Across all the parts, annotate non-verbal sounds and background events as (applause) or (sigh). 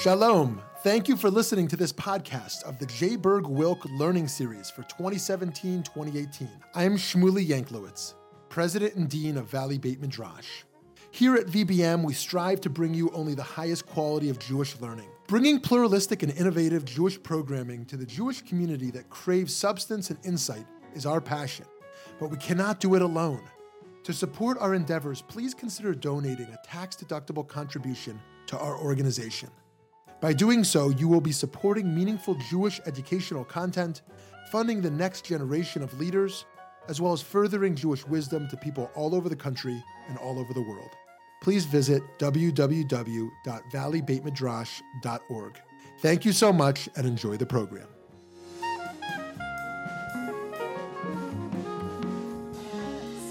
Shalom. Thank you for listening to this podcast of the J. Berg Wilk Learning Series for 2017 2018. I am Shmuly Yanklowitz, President and Dean of Valley Beit Midrash. Here at VBM, we strive to bring you only the highest quality of Jewish learning, bringing pluralistic and innovative Jewish programming to the Jewish community that craves substance and insight is our passion. But we cannot do it alone. To support our endeavors, please consider donating a tax deductible contribution to our organization. By doing so, you will be supporting meaningful Jewish educational content, funding the next generation of leaders, as well as furthering Jewish wisdom to people all over the country and all over the world. Please visit www.valleybeitmidrash.org. Thank you so much and enjoy the program.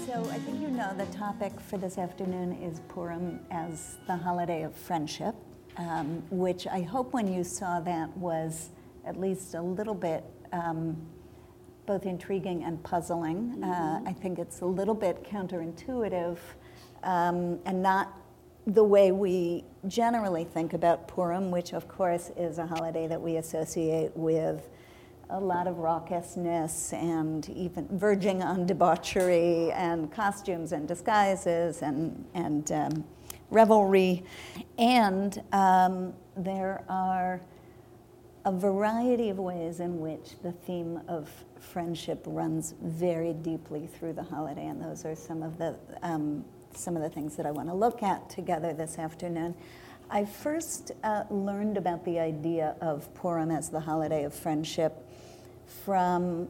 So I think you know the topic for this afternoon is Purim as the holiday of friendship, um, which I hope when you saw that was at least a little bit um, both intriguing and puzzling. Uh, I think it's a little bit counterintuitive um, and not the way we generally think about Purim, which of course is a holiday that we associate with a lot of raucousness and even verging on debauchery and costumes and disguises and, and um, revelry. And um, there are a variety of ways in which the theme of friendship runs very deeply through the holiday, and those are some of the um, some of the things that I want to look at together this afternoon. I first uh, learned about the idea of Purim as the holiday of friendship from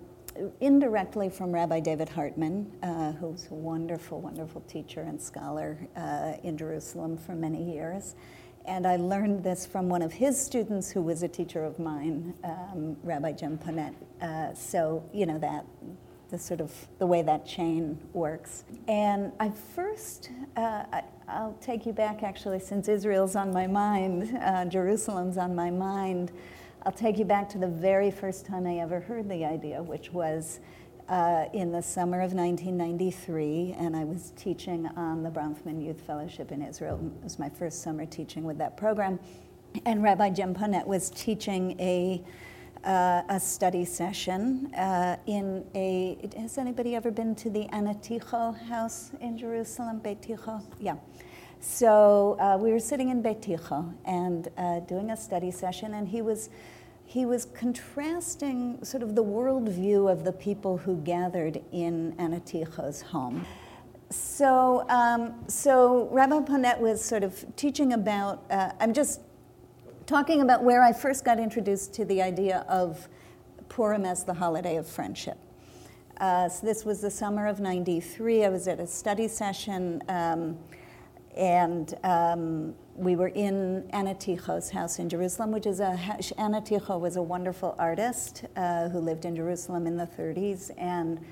indirectly from Rabbi David Hartman, uh, who's a wonderful, wonderful teacher and scholar uh, in Jerusalem for many years. And I learned this from one of his students who was a teacher of mine, um, Rabbi Jim Ponet. Uh, so, you know, that the sort of the way that chain works. And I first, uh, I, will take you back actually, since Israel's on my mind, uh, Jerusalem's on my mind. I'll take you back to the very first time I ever heard the idea, which was uh, in the summer of 1993, and I was teaching on the Bronfman Youth Fellowship in Israel. It was my first summer teaching with that program. And Rabbi Jim Ponet was teaching a uh, a study session uh, in a. Has anybody ever been to the Anna Ticho house in Jerusalem, Beit Ticho? Yeah. So uh, we were sitting in Beit Ticho and uh, doing a study session, and he was. He was contrasting sort of the worldview of the people who gathered in Anna Ticho's home. So, um, so Rabbi Ponet was sort of teaching about. Uh, I'm just talking about where I first got introduced to the idea of Purim as the holiday of friendship. Uh, so this was the summer of 93. I was at a study session, um, and um, we were in Anna Ticho's house in Jerusalem, which is a, Anna Ticho was a wonderful artist uh, who lived in Jerusalem in the 30s, and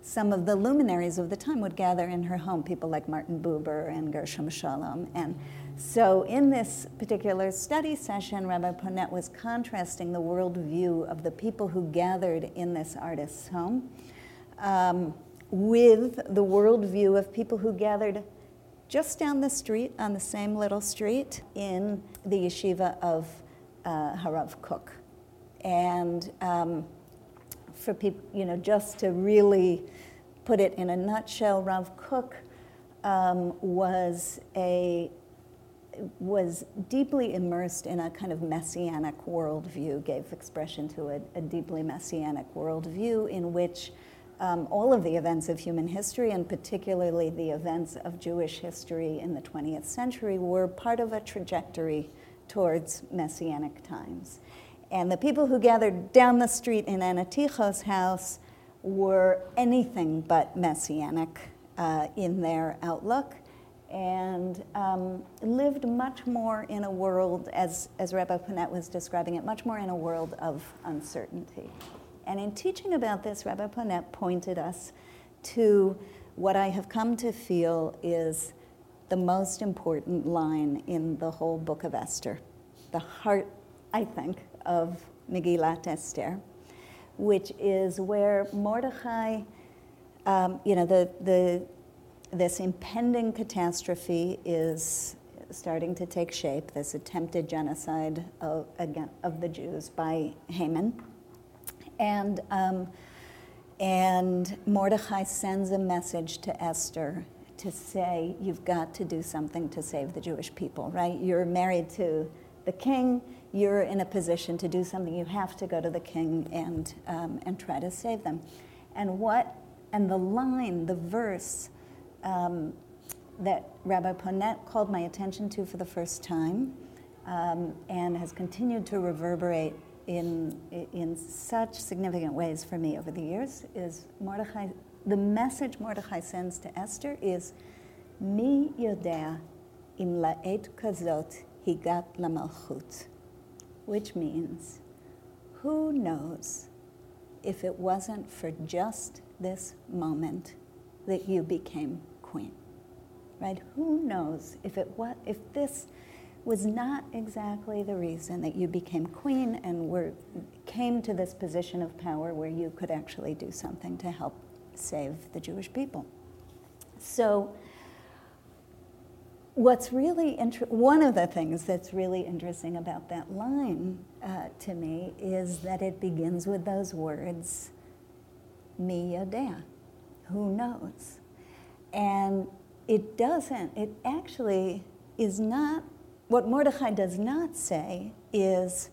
some of the luminaries of the time would gather in her home, people like Martin Buber and Gershom Scholem. And so, in this particular study session, Rabbi Ponet was contrasting the worldview of the people who gathered in this artist's home um, with the worldview of people who gathered just down the street, on the same little street, in the yeshiva of uh, Harav Kook. And um, for people, you know, just to really put it in a nutshell, Rav Kook um, was a was deeply immersed in a kind of messianic worldview, gave expression to a, a deeply messianic worldview in which um, all of the events of human history, and particularly the events of Jewish history in the 20th century, were part of a trajectory towards messianic times. And the people who gathered down the street in Anna Ticho's house were anything but messianic uh, in their outlook and um, lived much more in a world, as, as Rabbi Ponet was describing it, much more in a world of uncertainty. And in teaching about this, Rabbi Ponet pointed us to what I have come to feel is the most important line in the whole book of Esther, the heart, I think, of Megillat Esther, which is where Mordechai, um, you know, the, the this impending catastrophe is starting to take shape, this attempted genocide of, again, of the Jews by Haman. And, um, and Mordechai sends a message to Esther to say, You've got to do something to save the Jewish people, right? You're married to the king, you're in a position to do something. You have to go to the king and, um, and try to save them. And what, and the line, the verse, um, that Rabbi Ponet called my attention to for the first time um, and has continued to reverberate in, in such significant ways for me over the years is Mordechai, the message Mordechai sends to Esther is, Mi yodea im la'et kazot higat lamalchut, which means, who knows if it wasn't for just this moment that you became queen right? Who knows if it what if this was not exactly the reason that you became queen and were came to this position of power where you could actually do something to help save the Jewish people. So what's really inter- one of the things that's really interesting about that line uh, to me is that it begins with those words, "Mi yodea," who knows, and it doesn't, it actually is not, what Mordechai does not say is,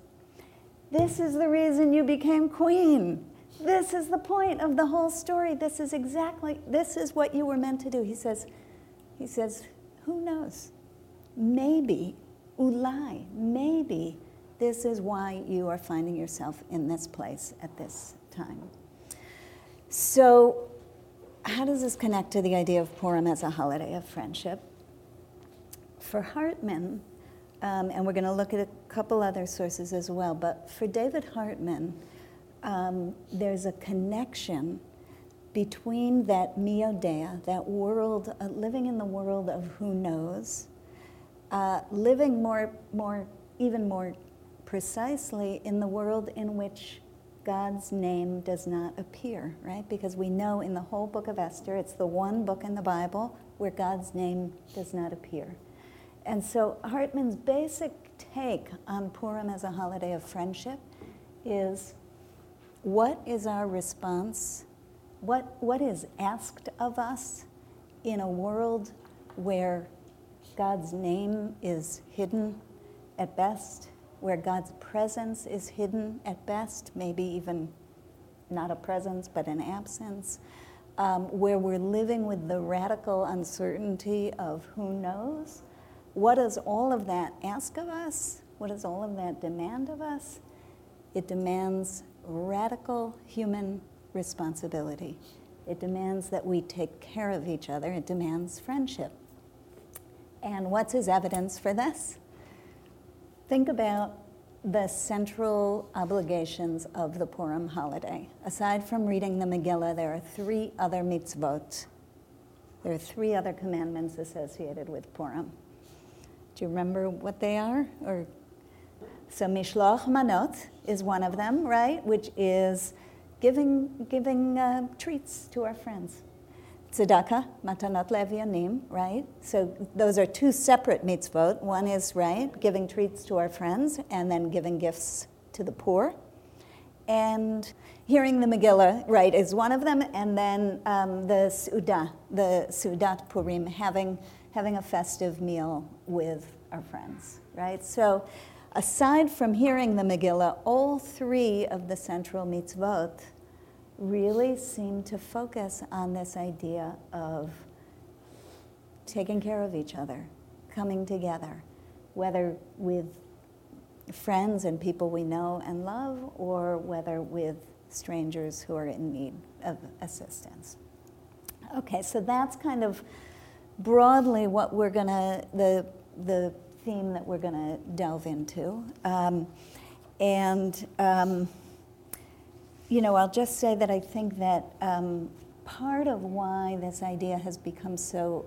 this is the reason you became queen. This is the point of the whole story. This is exactly, this is what you were meant to do. He says, he says, who knows? Maybe, ulai, maybe this is why you are finding yourself in this place at this time. So how does this connect to the idea of Purim as a holiday of friendship? For Hartman, um, and we're going to look at a couple other sources as well, but for David Hartman, um, there's a connection between that Mi yodea, that world, uh, living in the world of who knows, uh, living more, more, even more precisely in the world in which God's name does not appear, right? Because we know in the whole book of Esther, it's the one book in the Bible where God's name does not appear. And so Hartman's basic take on Purim as a holiday of friendship is what is our response? What, what is asked of us in a world where God's name is hidden at best where God's presence is hidden at best, maybe even not a presence, but an absence, um, where we're living with the radical uncertainty of who knows. What does all of that ask of us? What does all of that demand of us? It demands radical human responsibility. It demands that we take care of each other. It demands friendship. And what's his evidence for this? Think about the central obligations of the Purim holiday. Aside from reading the Megillah, there are three other mitzvot. There are three other commandments associated with Purim. Do you remember what they are? Or so mishloach manot is one of them, right? Which is giving giving uh, treats to our friends tzedakah, matanot la'evyonim, right? So those are two separate mitzvot. One is, right, giving treats to our friends and then giving gifts to the poor. And hearing the Megillah, right, is one of them. And then um, the Suda, the Sudat Purim, having, having a festive meal with our friends, right? So aside from hearing the Megillah, all three of the central mitzvot really seem to focus on this idea of taking care of each other, coming together, whether with friends and people we know and love, or whether with strangers who are in need of assistance. Okay, so that's kind of broadly what we're going to, the, the theme that we're going to delve into. Um, and um, you know, I'll just say that I think that um, part of why this idea has become so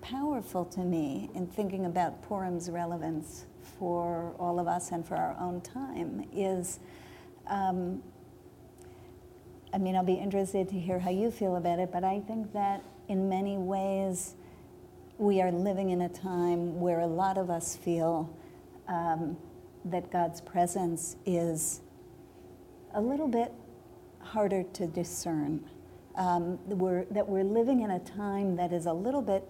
powerful to me in thinking about Purim's relevance for all of us and for our own time is. Um, I mean, I'll be interested to hear how you feel about it, but I think that in many ways, we are living in a time where a lot of us feel um, that God's presence is a little bit harder to discern. Um, we're, that we're living in a time that is a little bit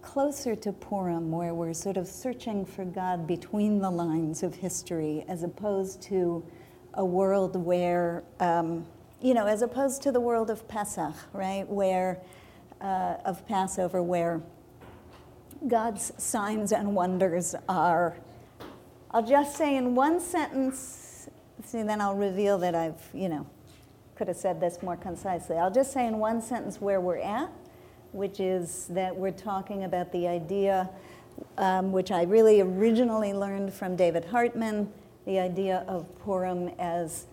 closer to Purim, where we're sort of searching for God between the lines of history, as opposed to a world where, um, you know, as opposed to the world of Pesach, right, where, uh, of Passover, where God's signs and wonders are, I'll just say in one sentence, see, then I'll reveal that I've, you know, could have said this more concisely. I'll just say in one sentence where we're at, which is that we're talking about the idea, um, which I really originally learned from David Hartman, the idea of Purim as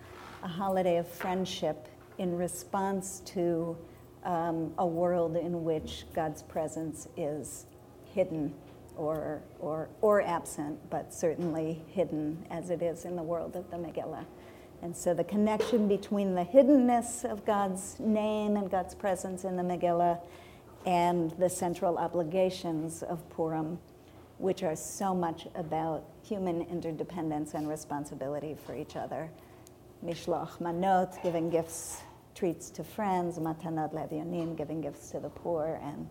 a holiday of friendship in response to um, a world in which God's presence is hidden or, or, or absent, but certainly hidden as it is in the world of the Megillah. And so the connection between the hiddenness of God's name and God's presence in the Megillah and the central obligations of Purim, which are so much about human interdependence and responsibility for each other. Mishloach manot, giving gifts, treats to friends, matanot la'evyonim, giving gifts to the poor, and,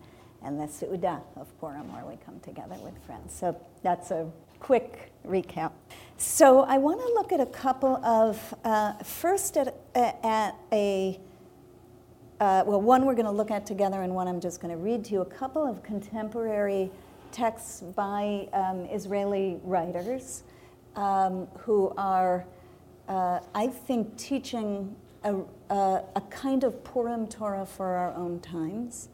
and the Seudah of Purim, where we come together with friends. So that's a quick recap. So I want to look at a couple of, uh, first at, at a, uh, well, one we're going to look at together, and one I'm just going to read to you, a couple of contemporary texts by um, Israeli writers um, who are, uh, I think, teaching a, a, a, kind of Purim Torah for our own times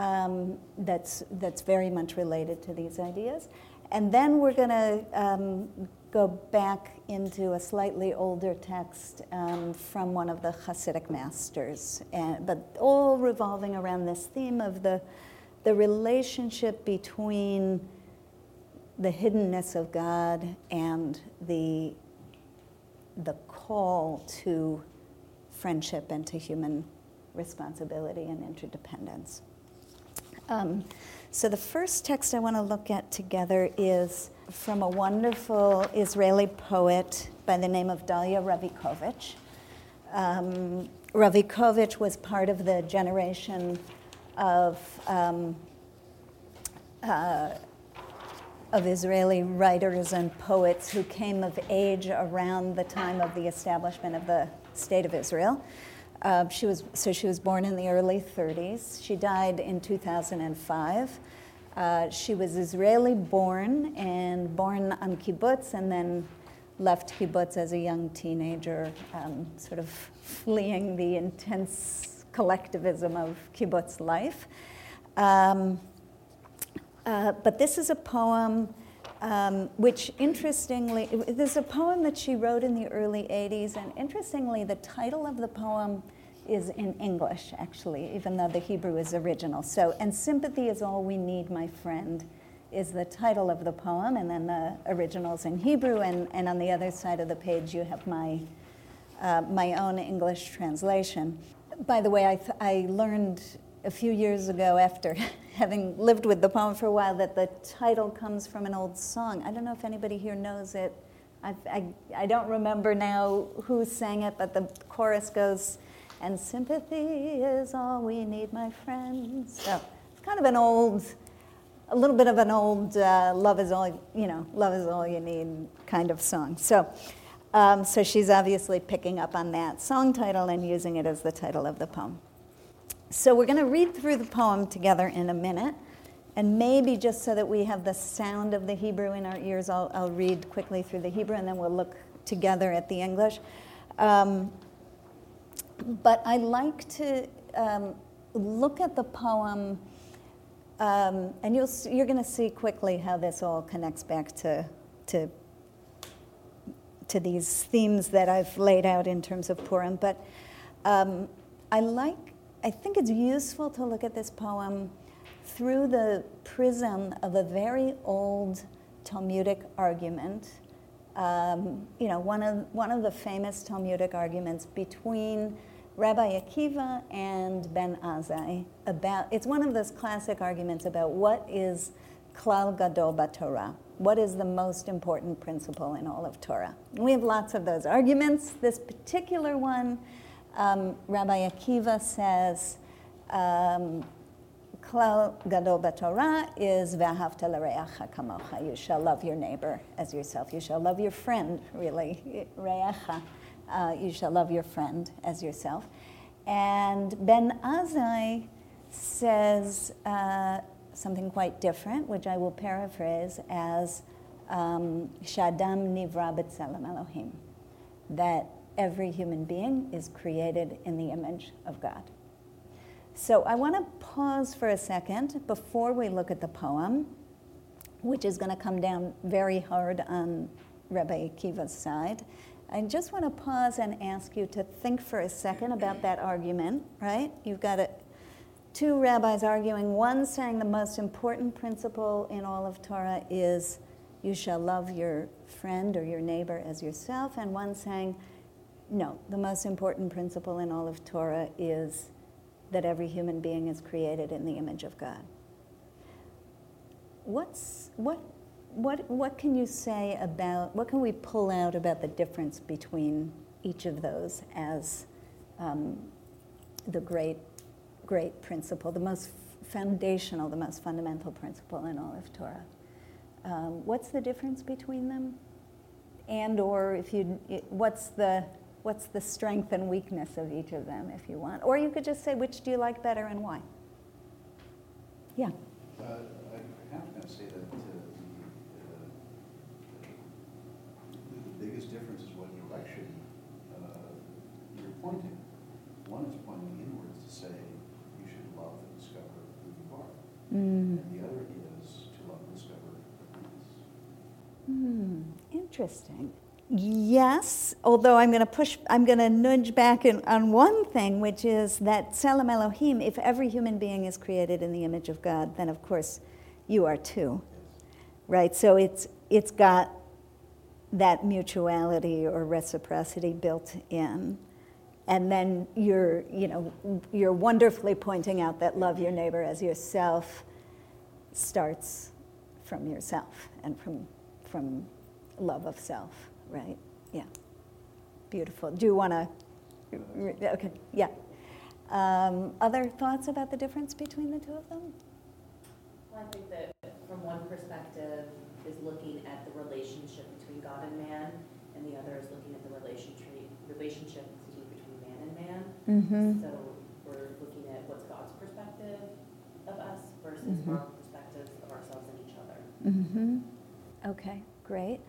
um, that's, that's very much related to these ideas. And then we're going to um, go back into a slightly older text um, from one of the Hasidic masters, and, but all revolving around this theme of the the relationship between the hiddenness of God and the, the call to friendship and to human responsibility and interdependence. Um, so, the first text I want to look at together is from a wonderful Israeli poet by the name of Dalia Ravikovitch. Um, Ravikovitch was part of the generation of, um, uh, of Israeli writers and poets who came of age around the time of the establishment of the State of Israel. Uh, she was, so she was born in the early 30s. She died in 2005. Uh, she was Israeli born and born on kibbutz and then left kibbutz as a young teenager, um, sort of fleeing the intense collectivism of kibbutz life. Um, uh, but this is a poem um, which, interestingly, this is a poem that she wrote in the early 80s, and interestingly, the title of the poem is in English, actually, even though the Hebrew is original. So, and sympathy is all we need, my friend, is the title of the poem, and then the original's in Hebrew, and, and on the other side of the page, you have my, uh, my own English translation by the way, I, th- I learned a few years ago after (laughs) having lived with the poem for a while that the title comes from an old song. I don't know if anybody here knows it. I, I, I don't remember now who sang it, but the chorus goes, and sympathy is all we need, my friends. So it's kind of an old, a little bit of an old uh, love is all, you know, love is all you need kind of song. So um, so she's obviously picking up on that song title and using it as the title of the poem. So we're going to read through the poem together in a minute. And maybe just so that we have the sound of the Hebrew in our ears, I'll, I'll read quickly through the Hebrew and then we'll look together at the English. Um, but I like to um, look at the poem, um, and you'll, you're going to see quickly how this all connects back to, to to these themes that I've laid out in terms of Purim. But um, I like, I think it's useful to look at this poem through the prism of a very old Talmudic argument. Um, you know, one of, one of the famous Talmudic arguments between Rabbi Akiva and Ben Azai about, it's one of those classic arguments about what is Klal Gadol Torah. What is the most important principle in all of Torah? We have lots of those arguments. This particular one, um, Rabbi Akiva says, um, Klal Gadol Torah is V'ahavta l'reacha kamocha. You shall love your neighbor as yourself. You shall love your friend, really, reacha. Uh, you shall love your friend as yourself. And Ben Azai says uh, something quite different, which I will paraphrase as um, Shadam Nivra B'Tselem Elohim, that every human being is created in the image of God. So I want to pause for a second before we look at the poem, which is going to come down very hard on Rabbi Akiva's side. I just want to pause and ask you to think for a second about that argument, right? You've got a, two rabbis arguing, one saying the most important principle in all of Torah is you shall love your friend or your neighbor as yourself, and one saying, no, the most important principle in all of Torah is that every human being is created in the image of God. What's, what, what, what can you say about, what can we pull out about the difference between each of those as um, the great, great principle, the most foundational, the most fundamental principle in all of Torah? Um, what's the difference between them? And or if you, what's the, what's the strength and weakness of each of them if you want. Or you could just say, which do you like better and why? Yeah. Uh, I have to say that uh, the, uh, the biggest difference is what direction uh, you're pointing. One is pointing inwards to say you should love and discover who you are. Mm. And the other is to love and discover the Mm, interesting. Yes, although I'm going to push, I'm going to nudge back in, on one thing, which is that Tselem Elohim, if every human being is created in the image of God, then of course you are too. Right? So it's, it's got that mutuality or reciprocity built in. And then you're, you know, you're wonderfully pointing out that love your neighbor as yourself starts from yourself and from, from love of self right? Yeah. Beautiful. Do you want to? Okay, yeah. Um, other thoughts about the difference between the two of them? Well, I think that from one perspective is looking at the relationship between God and man, and the other is looking at the relationship relationship between man and man. Mm-hmm. So we're looking at what's God's perspective of us versus mm-hmm. our perspectives of ourselves and each other. Mm-hmm. Okay, great.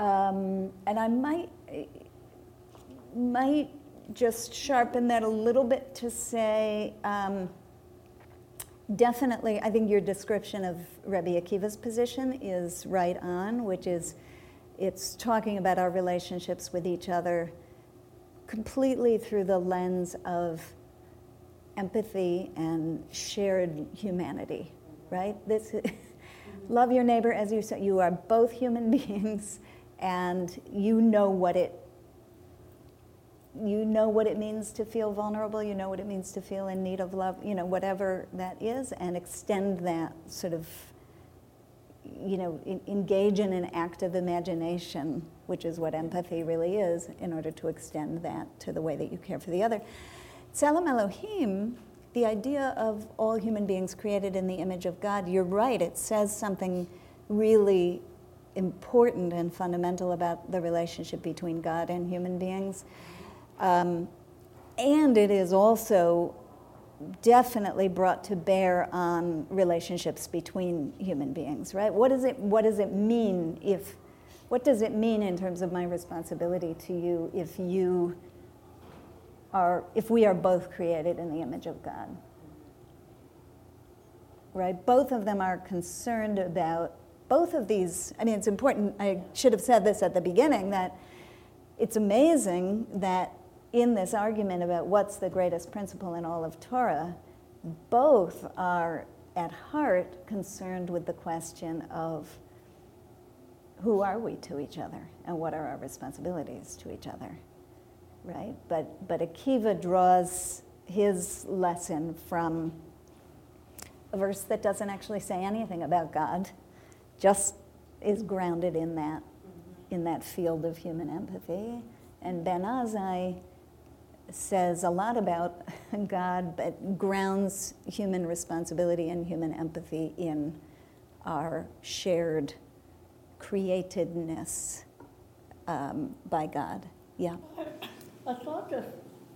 Um, and I might, might just sharpen that a little bit to say, um, definitely, I think your description of Rebbe Akiva's position is right on, which is it's talking about our relationships with each other completely through the lens of empathy and shared humanity, right? This (laughs) love your neighbor as you say. You are both human (laughs) beings and you know what it you know what it means to feel vulnerable, you know what it means to feel in need of love, you know, whatever that is, and extend that sort of, you know, in, engage in an active imagination, which is what empathy really is, in order to extend that to the way that you care for the other. Tselem Elohim, the idea of all human beings created in the image of God, you're right, it says something really important and fundamental about the relationship between God and human beings. Um, and it is also definitely brought to bear on relationships between human beings, right? What does it, what does it mean if, what does it mean in terms of my responsibility to you if you are, if we are both created in the image of God? Right? Both of them are concerned about both of these, I mean, it's important, I should have said this at the beginning, that it's amazing that in this argument about what's the greatest principle in all of Torah, both are at heart concerned with the question of who are we to each other and what are our responsibilities to each other. right? But, but Akiva draws his lesson from a verse that doesn't actually say anything about God, just is grounded in that, in that field of human empathy. And Ben Azai says a lot about (laughs) God, but grounds human responsibility and human empathy in our shared createdness um, by God. Yeah. A thought just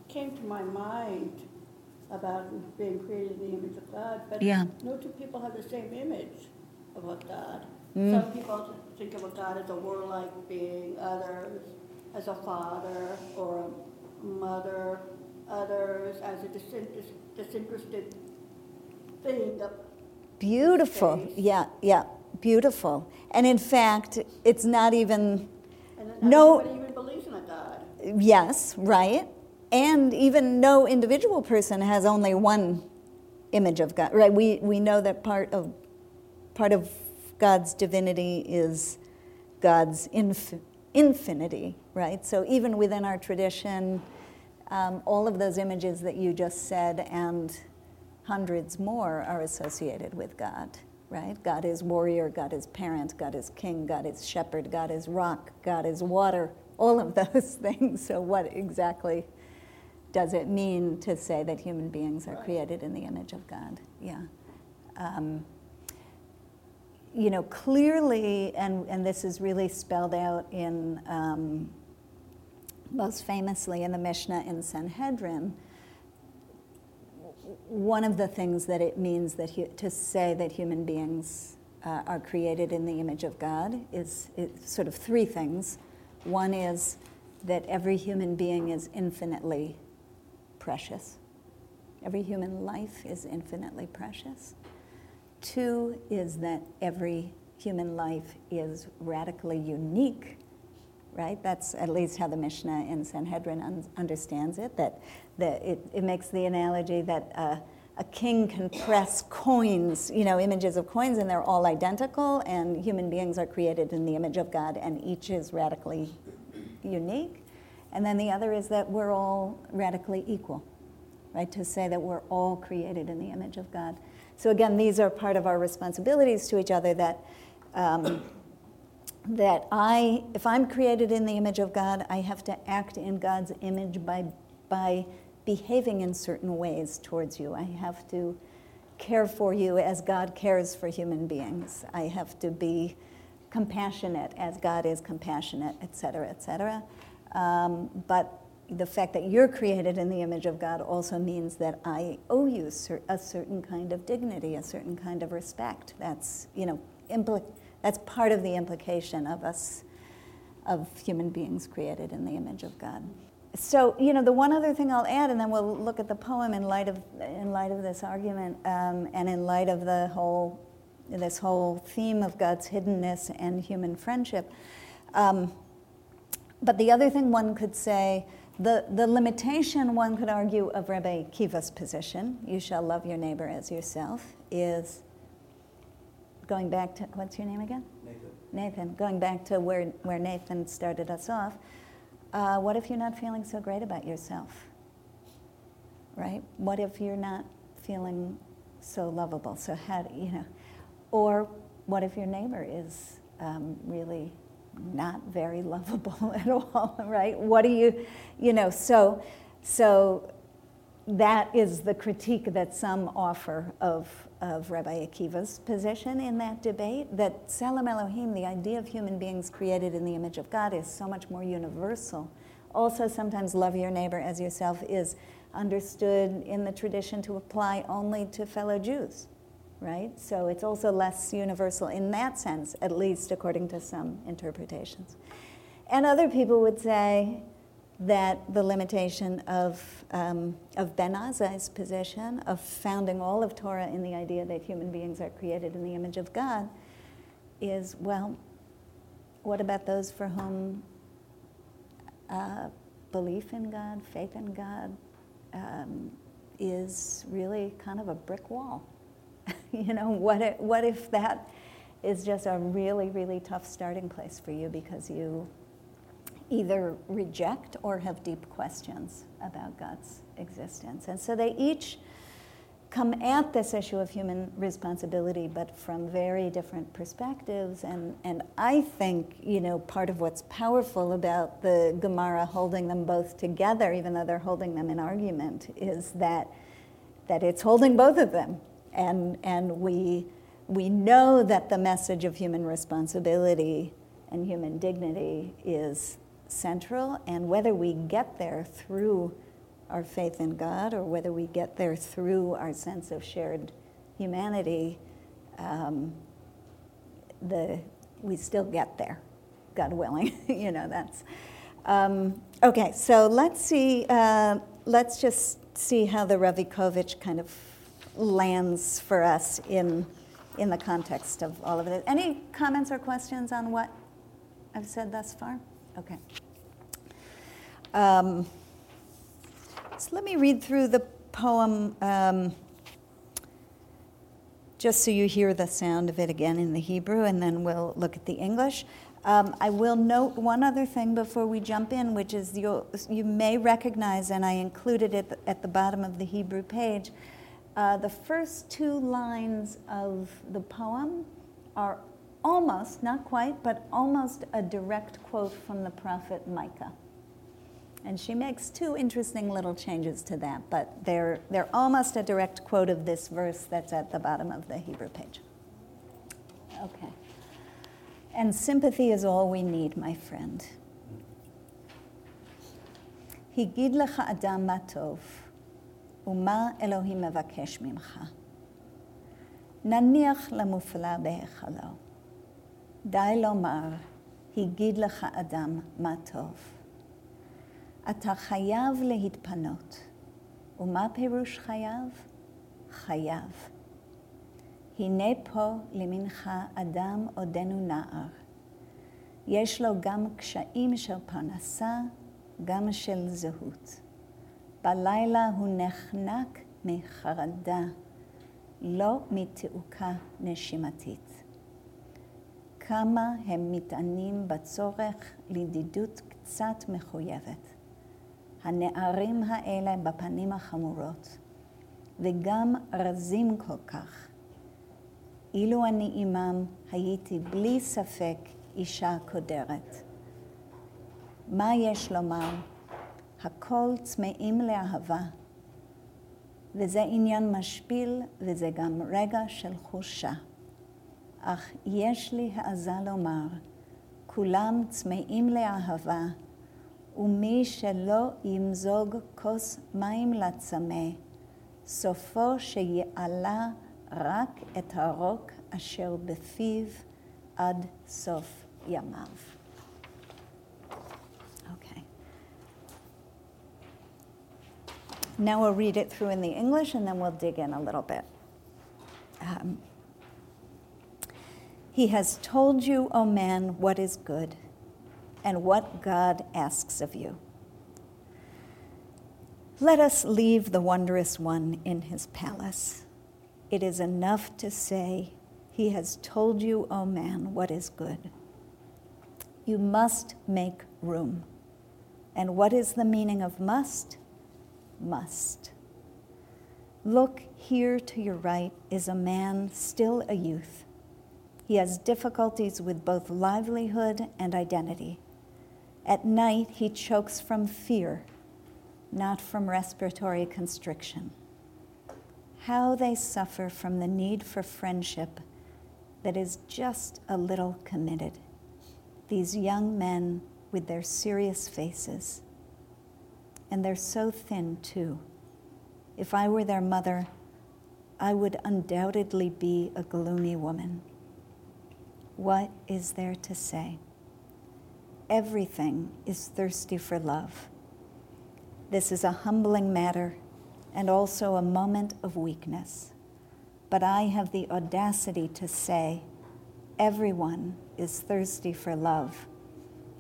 came to my mind about being created in the image of God, but Yeah. no two people have the same image of a God. Mm. Some people think about God as a warlike being, others as a father or a mother, others as a disin- disinterested thing Beautiful. Space. Yeah, yeah, beautiful. And in fact, it's not even, No. even believes in a God. yes, right? And even no individual person has only one image of God, right? We, we know that part of, part of God's divinity is God's inf- infinity, right? So even within our tradition, um, all of those images that you just said and hundreds more are associated with God, right? God is warrior, God is parent, God is king, God is shepherd, God is rock, God is water, all of (laughs) those things. So, what exactly does it mean to say that human beings are created in the image of God? Yeah. Um, you know, clearly, and, and this is really spelled out in, um, most famously in the Mishnah in Sanhedrin, one of the things that it means that to say that human beings uh, are created in the image of God is, is sort of three things. One is that every human being is infinitely precious. Every human life is infinitely precious. Two is that every human life is radically unique, right? That's at least how the Mishnah in Sanhedrin un- understands it, that, it, it makes the analogy that uh, a king can press coins, you know, images of coins, and they're all identical, and human beings are created in the image of God, and each is radically unique. And then the other is that we're all radically equal, right? To say that we're all created in the image of God. So again, these are part of our responsibilities to each other that um, that I, if I'm created in the image of God, I have to act in God's image by by behaving in certain ways towards you. I have to care for you as God cares for human beings. I have to be compassionate as God is compassionate, et cetera, et cetera. Um, but the fact that you're created in the image of God also means that I owe you cer- a certain kind of dignity, a certain kind of respect. That's, you know, that's part of the implication of us, of human beings created in the image of God. So, you know, the one other thing I'll add, and then we'll look at the poem in light of, in light of this argument um, and in light of the whole, this whole theme of God's hiddenness and human friendship. Um, but the other thing one could say, the, the limitation one could argue of Rabbi Kiva's position, you shall love your neighbor as yourself, is going back to, what's your name again? Nathan, Nathan, going back to where, where Nathan started us off, uh, what if you're not feeling so great about yourself? Right? What if you're not feeling so lovable? So, how do you know? Or what if your neighbor is um, really not very lovable (laughs) at all, right? What do you, you know, so, so that is the critique that some offer of, of Rabbi Akiva's position in that debate that Tselem Elohim, the idea of human beings created in the image of God, is so much more universal. Also, sometimes love your neighbor as yourself is understood in the tradition to apply only to fellow Jews, right? So it's also less universal in that sense, at least according to some interpretations. And other people would say, that the limitation of, um, of Ben Azai's position of founding all of Torah in the idea that human beings are created in the image of God is well, what about those for whom uh, belief in God, faith in God, um, is really kind of a brick wall? (laughs) you know, what if, what if that is just a really, really tough starting place for you because you either reject or have deep questions about God's existence. And so they each come at this issue of human responsibility, but from very different perspectives. And, and I think, you know, part of what's powerful about the Gemara holding them both together, even though they're holding them in argument, is that, that it's holding both of them. And, and we, we know that the message of human responsibility and human dignity is central, and whether we get there through our faith in God or whether we get there through our sense of shared humanity, um, the, we still get there, God willing. (laughs) you know, that's. Um, okay, so let's see, uh, let's just see how the Ravikovitch kind of lands for us in, in the context of all of it. Any comments or questions on what I've said thus far? Okay. Um, so let me read through the poem um, just so you hear the sound of it again in the Hebrew, and then we'll look at the English. Um, I will note one other thing before we jump in, which is you may recognize, and I included it at the bottom of the Hebrew page. Uh, the first two lines of the poem are almost, not quite, but almost a direct quote from the prophet Micah. And she makes two interesting little changes to that, but they're, they're almost a direct quote of this verse that's at the bottom of the Hebrew page. Okay. And sympathy is all we need, my friend. Higid lecha adam matov. ומה אלוהים מבקש ממך. נניח למופלא בהיכלו. די לומר, הגיד לך אדם מה טוב. אתה חייב להתפנות. ומה פירוש חייב? חייב. הנה פה למנך אדם עודנו נער. יש לו גם קשיים של פרנסה, גם של זהות. בלילה הוא נחנק מחרדה, לא מתעוקה נשימתית. כמה הם מתענים בצורך לידידות קצת מחויבת. הנערים האלה בפנים החמורות, וגם רזים כל כך. אילו אני עמם, הייתי בלי ספק אישה קודרת. מה יש לומר? הכל צמאים לאהבה, וזה עניין משפיל, וזה גם רגע של חושה. אך יש לי העזה לומר, כולם צמאים לאהבה, ומי שלא ימזוג כוס מים לצמא, סופו שיעלה רק את הרוק אשר בפיו עד סוף ימיו. Now we'll read it through in the English and then we'll dig in a little bit. Um, he has told you, O oh man, what is good and what God asks of you. Let us leave the wondrous one in his palace. It is enough to say, He has told you, O oh man, what is good. You must make room. And what is the meaning of must? Must. Look, here to your right is a man still a youth. He has difficulties with both livelihood and identity. At night, he chokes from fear, not from respiratory constriction. How they suffer from the need for friendship that is just a little committed. These young men with their serious faces. And they're so thin, too. If I were their mother, I would undoubtedly be a gloomy woman. What is there to say? everything is thirsty for love. This is a humbling matter and also a moment of weakness. But I have the audacity to say, everyone is thirsty for love,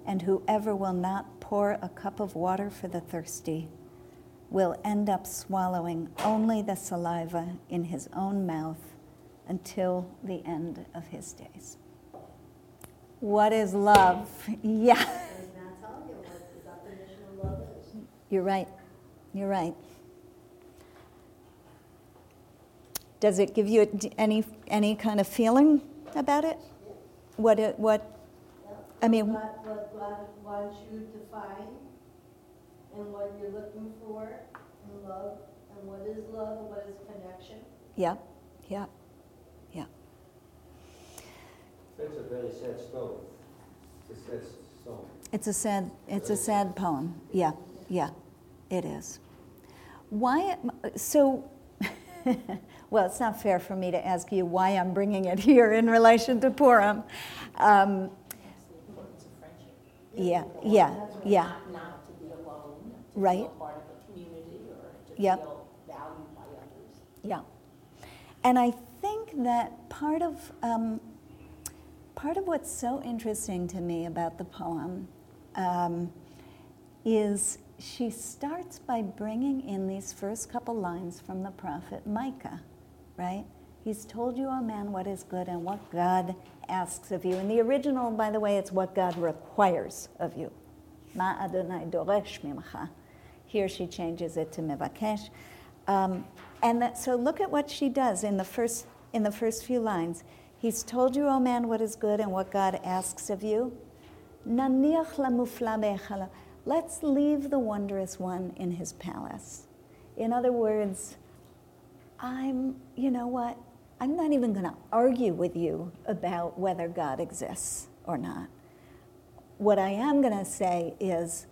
and whoever will not pour a cup of water for the thirsty will end up swallowing only the saliva in his own mouth until the end of his days. What is love? (laughs) Yeah. You're right. You're right. Does it give you any any kind of feeling about it? What it what? I mean, What, what God wants you to find, and what you're looking for in love, and what is love, and what is connection. yeah, yeah, yeah. That's a very sad story. It's a sad song. It's a sad it's a sad poem. Yeah, yeah, it is. Why? So. (laughs) well, it's not fair for me to ask you why I'm bringing it here in relation to Purim. Um, the importance of yeah, yeah, yeah. Not, not to be alone, to Right. feel part of a community or to Yep. feel valued by others. Yeah. And I think that part of, um, part of what's so interesting to me about the poem um, is she starts by bringing in these first couple lines from the prophet Micah, right? He's told you, O man, what is good and what God asks of you. In the original, by the way, it's what God requires of you. Ma Adonai doresh mimcha. Here she changes it to mivakesh. Um, and that, so look at what she does in the first in the first few lines. He's told you, O man, what is good and what God asks of you. Let's leave the wondrous one in his palace. In other words, I'm, you know what? I'm not even going to argue with you about whether God exists or not. What I am going to say is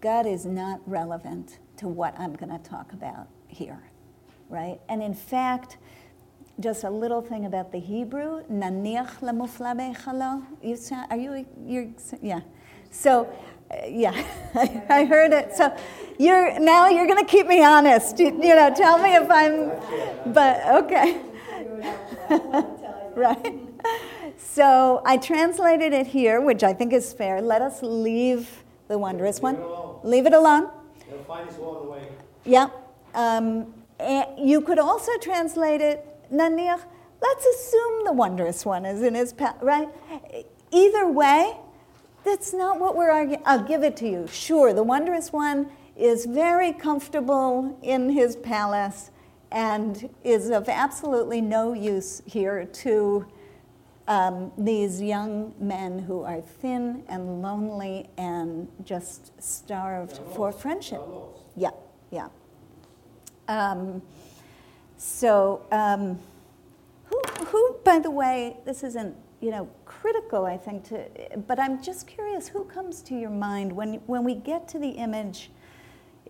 God is not relevant to what I'm going to talk about here, right? And in fact, just a little thing about the Hebrew, naniach lamufla be'echalo. You sound, are you, you're, yeah. So, uh, yeah, (laughs) I heard it. So, you're now you're going to keep me honest. You, you know, tell me if I'm, but okay. Right. So I translated it here, which I think is fair. Let us leave the wondrous Leave one. it alone. Leave it alone. He'll find way. Yeah. Um, you could also translate it, Naniach, let's assume the wondrous one is in his palace, right? Either way, that's not what we're arguing. I'll give it to you. Sure, the wondrous one is very comfortable in his palace and is of absolutely no use here to um, these young men who are thin and lonely and just starved for friendship. Yeah, yeah. Um, so, um, who, who, by the way, this isn't, you know, critical, I think, to, but I'm just curious, who comes to your mind when, when we get to the image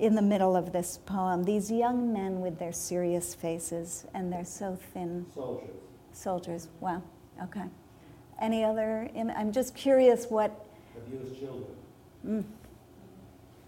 in the middle of this poem? These young men with their serious faces and they're so thin Soldiers. soldiers. Wow, okay. Any other, Im- I'm just curious what, Abused children. mm,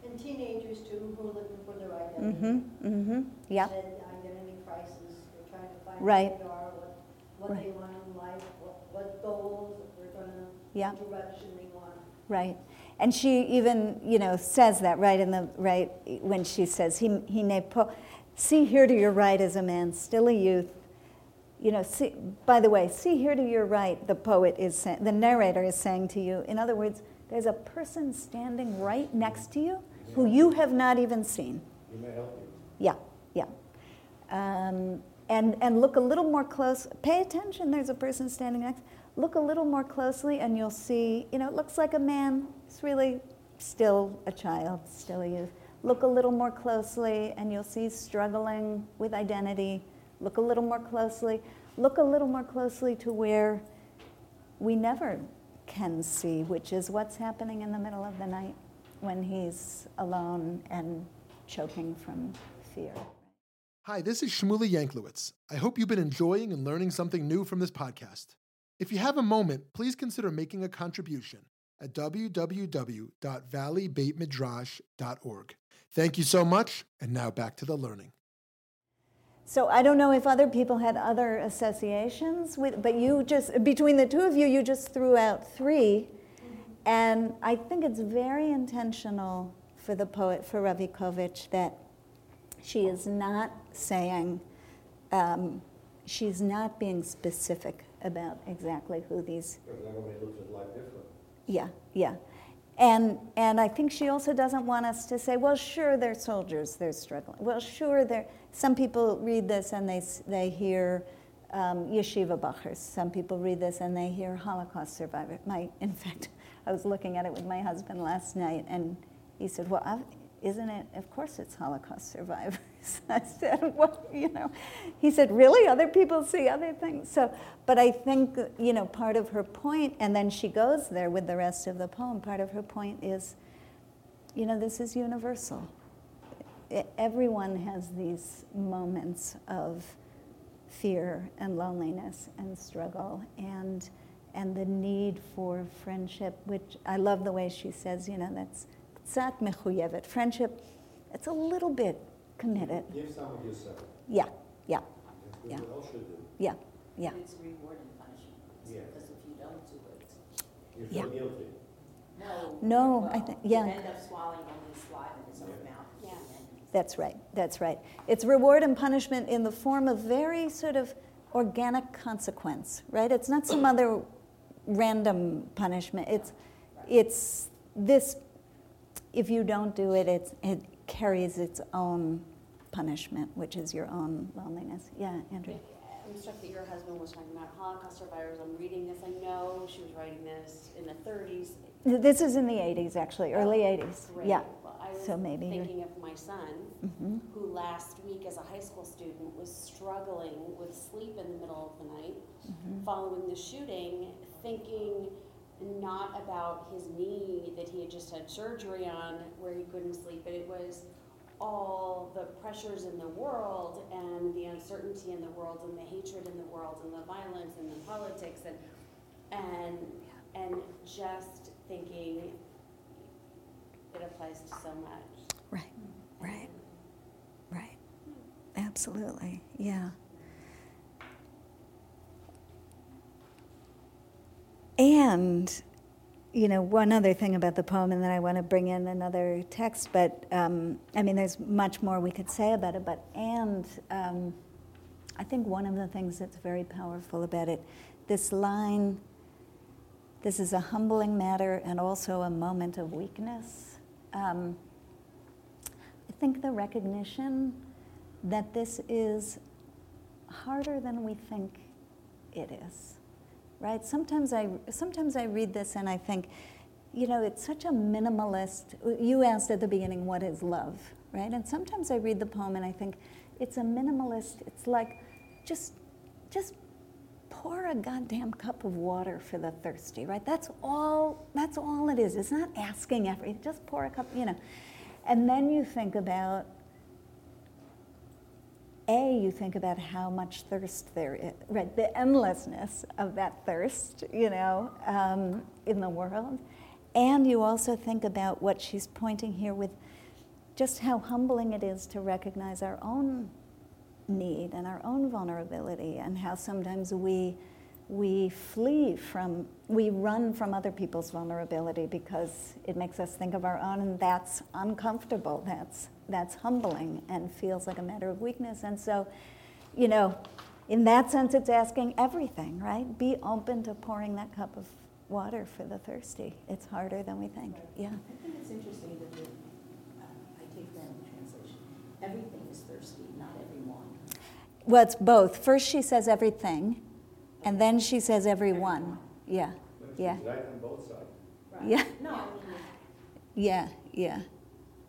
And teenagers too, who are looking for their identity. mm-hmm, mm-hmm, yeah, Said identity crisis, they're trying to find Right. who they are, what, what Right. they want in life, what, what goals they're gonna, Yeah. direction they want. right. And she even, you know, says that right in the, right, when she says, he, he ne po, see here to your right is a man, still a youth. You know, see, by the way, see here to your right, the poet is saying, the narrator is saying to you, in other words, there's a person standing right next to you who you have not even seen. He may help you. Yeah, yeah. Um, and, and look a little more close. Pay attention, there's a person standing next. Look a little more closely, and you'll see, you know, it looks like a man. It's really still a child, still a youth. Look a little more closely, and you'll see struggling with identity. Look a little more closely. Look a little more closely to where we never can see, which is what's happening in the middle of the night when he's alone and choking from fear. Hi, this is Shmuly Yanklowitz. I hope you've been enjoying and learning something new from this podcast. If you have a moment, please consider making a contribution at www.valleybeitmidrash.org. Thank you so much, and now back to the learning. So I don't know if other people had other associations with, but you just between the two of you, you just threw out three, and I think it's very intentional for the poet for Ravikovitch that she is not saying, um, she's not being specific about exactly who these everybody looks at life different. yeah, yeah. And, and I think she also doesn't want us to say, well, sure, they're soldiers, they're struggling. Well, sure, they're. Some people read this and they, they hear um, yeshiva bachers. Some people read this and they hear Holocaust survivor. My, (laughs) in fact, I was looking at it with my husband last night, and he said, "Well, I've, isn't it? Of course, it's Holocaust survivors." (laughs) I said, "Well, you know," he said, "Really? Other people see other things." So, but I think you know part of her point, and then she goes there with the rest of the poem. Part of her point is, you know, this is universal. everyone has these moments of fear and loneliness and struggle and and the need for friendship, which I love the way she says, you know, that's tzat mechuyevet. Friendship, it's a little bit committed. Give some of yourself. Yeah, yeah, That's Yeah. we all should do. yeah, yeah. It's reward and punishment, Yeah. because if you don't do it, You Yeah. guilty. no. No, I well, think- uh, you end up swallowing only saliva in his own Yeah. mouth. Yeah. That's right, that's right. It's reward and punishment in the form of very sort of organic consequence, right? It's not some other random punishment. It's, it's this, if you don't do it, it's, it carries its own punishment, which is your own loneliness. Yeah, Andrew? I'm struck that your husband was talking about Holocaust survivors. I'm reading this. I know she was writing this in the 30s. This is in the 80s, actually, early 80s. Great. Yeah. Well, I was So maybe you're- thinking of my son, Mhm. who last week, as a high school student, was struggling with sleep in the middle of the night Mm-hmm. following the shooting, thinking not about his knee that he had just had surgery on where he couldn't sleep, but it was all the pressures in the world and the uncertainty in the world and the hatred in the world and the violence and the politics and and and just thinking it applies to so much. Right, right, mm-hmm. right. Absolutely, yeah. And, you know, one other thing about the poem, and then I want to bring in another text, but um, I mean, there's much more we could say about it, but, and um, I think one of the things that's very powerful about it, this line, this is a humbling matter and also a moment of weakness. Um, I think the recognition that this is harder than we think it is, right? Sometimes I, sometimes I read this and I think, you know, it's such a minimalist. You asked at the beginning, what is love, right? And sometimes I read the poem and I think it's a minimalist. It's like, just, just pour a goddamn cup of water for the thirsty, right? That's all. That's all it is. It's not asking everything. Just pour a cup, you know. And then you think about a, you think about how much thirst there is, right? The endlessness of that thirst, you know, um, in the world. And you also think about what she's pointing here with just how humbling it is to recognize our own need and our own vulnerability and how sometimes we we flee from we run from other people's vulnerability because it makes us think of our own and that's uncomfortable. That's that's humbling and feels like a matter of weakness. And so you know in that sense it's asking everything right? Be open to pouring that cup of water for the thirsty. It's harder than we think. Yeah. I think it's interesting that the, uh, I take that in translation, everything is thirsty, not everyone. well it's both. First she says everything and then she says everyone yeah Yeah. right on both sides. Right. Yeah. No, Yeah, yeah.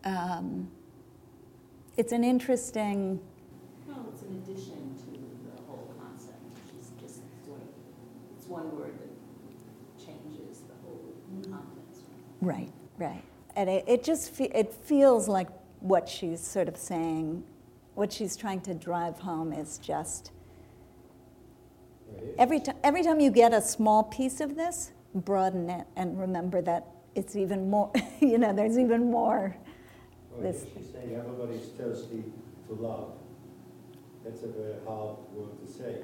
Um, it's an interesting, well, it's an addition to the whole concept, which is just sort of, it's one word that changes the whole context. right, right. And it, it just fe- it feels like what she's sort of saying, what she's trying to drive home is just Right. Every time every time you get a small piece of this, broaden it and remember that it's even more. (laughs) you know, there's even more. Oh, This- she's saying everybody's thirsty to love. That's a very hard word to say.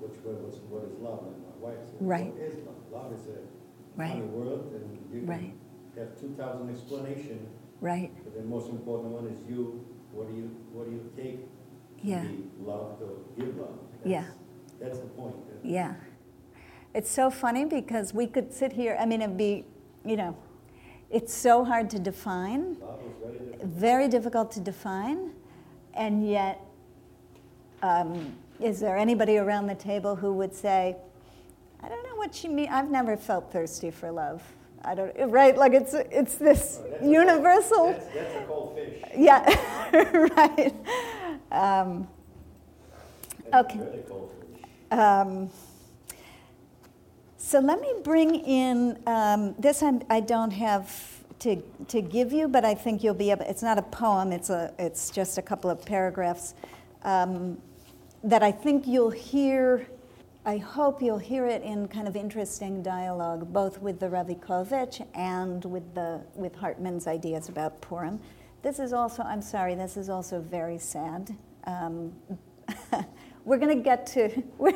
Which word was, what is love? And my wife said, Right. what is love? Love is a Right. funny word and you Right. have two thousand explanations, Right. but the most important one is you, what do you, what do you take to be loved or give love? Yeah. That's- the point. Yeah. It's so funny because we could sit here, I mean, it'd be you know, it's so hard to define, very different. very difficult to define, and yet, um, is there anybody around the table who would say, I don't know what she mean. I've never felt thirsty for love. I don't, right? Like it's it's this Oh, that's a- universal. That's, that's a cold fish. Yeah, (laughs) right. Um, Okay. a fish. Um, so let me bring in um, this. I'm, I don't have to to give you, but I think you'll be able. It's not a poem. It's a. It's just a couple of paragraphs um, that I think you'll hear. I hope you'll hear it in kind of interesting dialogue, both with the Ravikovitch and with the with Hartman's ideas about Purim. This is also. I'm sorry. This is also very sad. Um, (laughs) we're going to get to. (laughs) We're,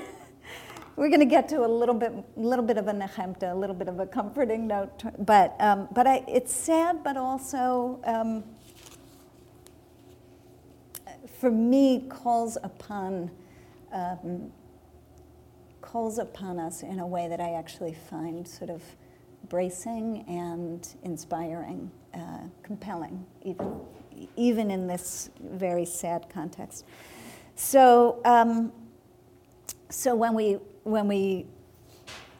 we're going to get to a little bit, little bit of a nechemta, a little bit of a comforting note, but um, but I, it's sad, but also um, for me calls upon um, calls upon us in a way that I actually find sort of bracing and inspiring, uh, compelling, even even in this very sad context. So. Um, so when we when we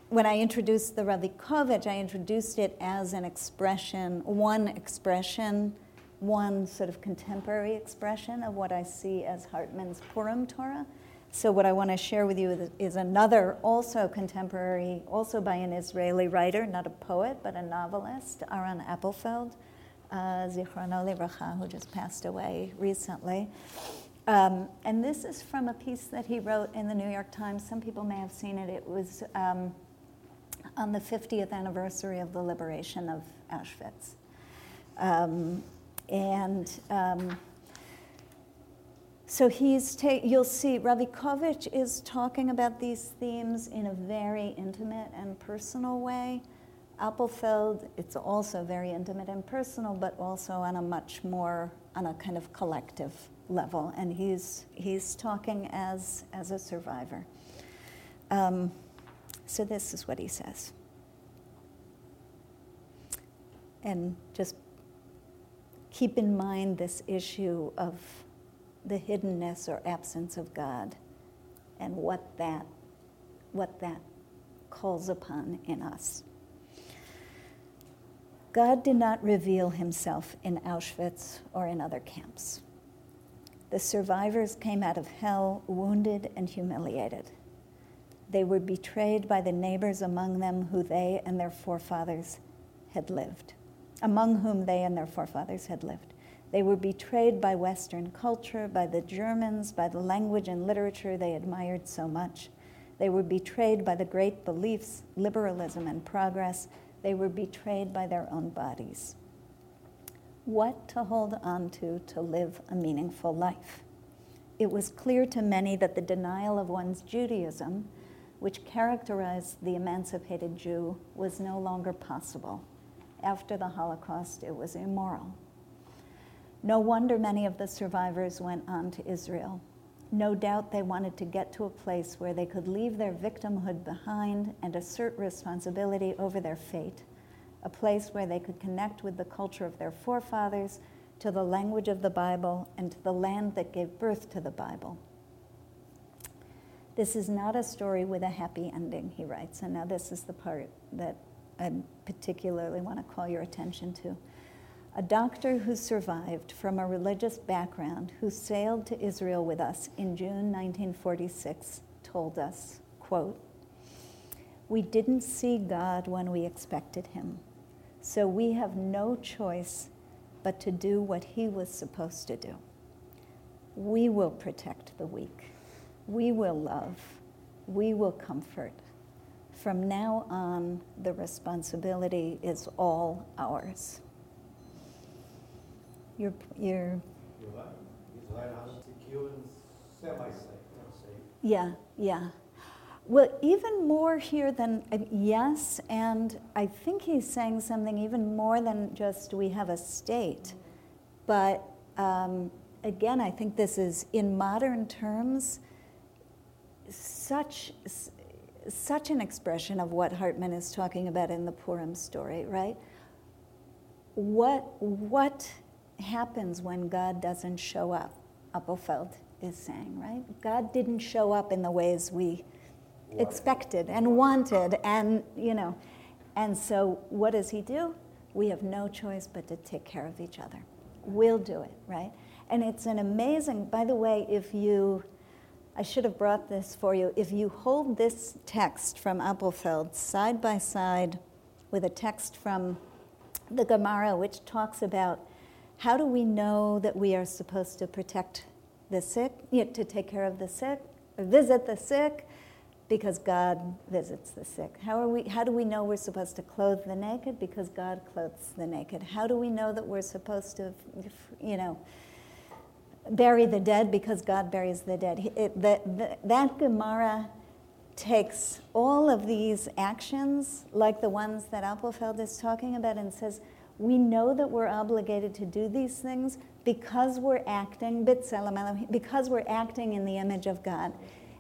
when I introduced the Ravikovitch, I introduced it as an expression, one expression, one sort of contemporary expression of what I see as Hartman's Purim Torah. So what I want to share with you is, is another, also contemporary, also by an Israeli writer, not a poet, but a novelist, Aaron Appelfeld, uh, Zichrono Livracha, who just passed away recently. Um, and this is from a piece that he wrote in the New York Times. Some people may have seen it. It was um, on the 50th anniversary of the liberation of Auschwitz. Um, and um, so he's, ta- you'll see, Ravikovitch is talking about these themes in a very intimate and personal way. Appelfeld, it's also very intimate and personal, but also on a much more, on a kind of collective level. And he's, he's talking as, as a survivor. Um, so this is what he says. And just keep in mind this issue of the hiddenness or absence of God and what that, what that calls upon in us. God did not reveal himself in Auschwitz or in other camps. The survivors came out of hell wounded and humiliated. They were betrayed by the neighbors among them who they and their forefathers had lived, among whom they and their forefathers had lived. They were betrayed by Western culture, by the Germans, by the language and literature they admired so much. They were betrayed by the great beliefs, liberalism, and progress. They were betrayed by their own bodies. What to hold on to to live a meaningful life? It was clear to many that the denial of one's Judaism, which characterized the emancipated Jew, was no longer possible. After the Holocaust, it was immoral. No wonder many of the survivors went on to Israel. No doubt they wanted to get to a place where they could leave their victimhood behind and assert responsibility over their fate, a place where they could connect with the culture of their forefathers, to the language of the Bible, and to the land that gave birth to the Bible. This is not a story with a happy ending, he writes. And now, this is the part that I particularly want to call your attention to. A doctor who survived from a religious background, who sailed to Israel with us in June 1946, told us, quote, We didn't see God when we expected him, so we have no choice but to do what he was supposed to do. We will protect the weak. We will love. We will comfort. From now on, the responsibility is all ours. You're, you're, You're right. He's right on secure and semi-safe, not safe. yeah, yeah. Well, even more here than, yes, and I think he's saying something even more than just we have a state. But um, again, I think this is, in modern terms, such, such an expression of what Hartman is talking about in the Purim story, right? What, what happens when God doesn't show up? Appelfeld is saying, right? God didn't show up in the ways we expected and wanted, and you know, and so what does he do? We have no choice but to take care of each other. We'll do it, right? And it's an amazing, by the way, if you, I should have brought this for you, if you hold this text from Appelfeld side by side with a text from the Gemara, which talks about how do we know that we are supposed to protect the sick, to take care of the sick, visit the sick, because God visits the sick. How, are we, how do we know we're supposed to clothe the naked? Because God clothes the naked. How do we know that we're supposed to, you know, bury the dead? Because God buries the dead. It, the, the, that Gemara takes all of these actions, like the ones that Appelfeld is talking about, and says, we know that we're obligated to do these things because we're acting, because we're acting in the image of God.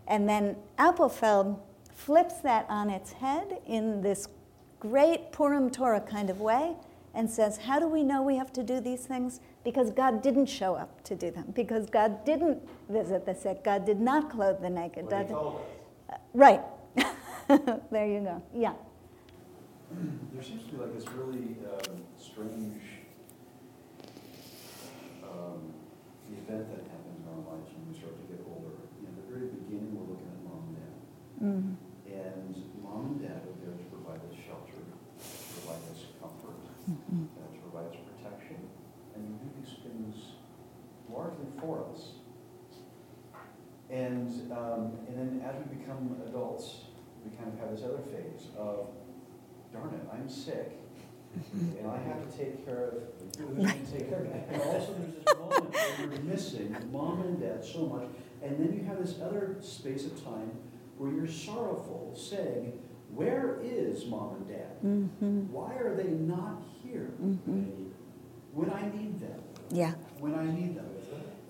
And then Appelfeld flips that on its head in this great Purim Torah kind of way and says, How do we know we have to do these things? Because God didn't show up to do them, because God didn't visit the sick, God did not clothe the naked. What he told us. Right. (laughs) there you go. Yeah. There seems to be like this really um, strange um, event that happens in our lives when we start to get older. In the very beginning, we're looking at mom and dad. Mm. And mom and dad are there to provide us shelter, to provide us comfort, Mhm. uh, to provide us protection, and you do these things largely for us. And, um, and then as we become adults, we kind of have this other phase of, darn it, I'm sick, and I have to take care of, who's going to take care of me? And also there's this moment where you're missing mom and dad so much, and then you have this other space of time where you're sorrowful, saying, where is mom and dad? Mhm. Why are they not here Mhm. when I need them? Yeah. When I need them.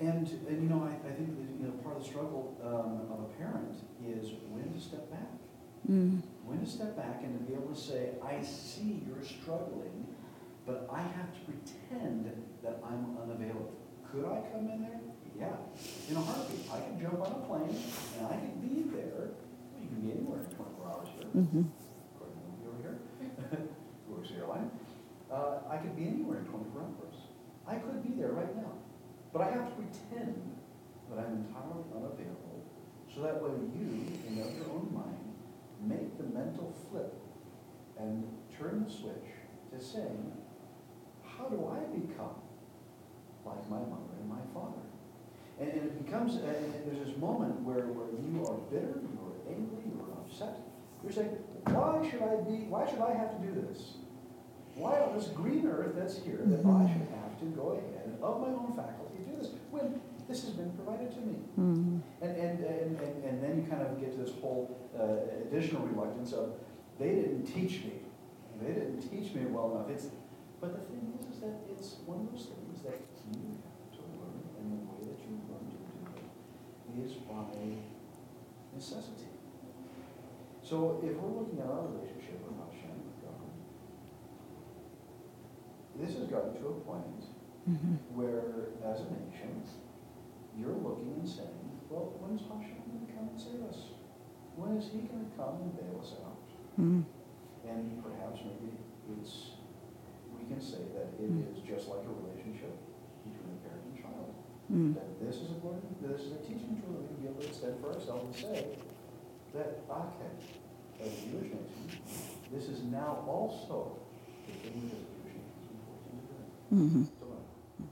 And, and you know, I, I think, you know, part of the struggle um, of a parent is when to step back. Mm. When to step back and to be able to say, I see you're struggling, but I have to pretend that I'm unavailable. Could I come in there? Yeah, in a heartbeat. I can jump on a plane and I can be there. You can be anywhere in 24 hours here. Mhm. According to the over here, (laughs) who works airline. Uh, I could be anywhere in 24 hours. I could be there right now. But I have to pretend that I'm entirely unavailable so that way you, in your own mind, make the mental flip and turn the switch to saying, how do I become like my mother and my father? And, and it becomes, and, there's this moment where, where you are bitter, you angry, you are upset. You're saying, why should I be, why should I have to do this? Why on this green earth that's here that I should have to go ahead and of my own faculty do this when this has been provided to me? Mm. And, and, and, and, and then you kind of get to this whole uh, additional reluctance of, they didn't teach me. They didn't teach me well enough. It's, but the thing is, is that it's one of those things that you have to learn, and the way that you learn to do it is by necessity. So if we're looking at our relationship with Hashem, with God, this has gotten to a point Mhm. where, as a nation, you're looking and saying, well, when's Hashem going to come and save us? When is he going to come and bail us out? Mm. And perhaps maybe it's, we can say that it Mm. is just like a relationship between a parent and child. Mm. That this is a learning, this is a teaching tool that we can be able to extend for ourselves and say that, okay, as a Jewish nation, this is now also the thing that the Jewish nation is enforcing to do. Mhm. Uh,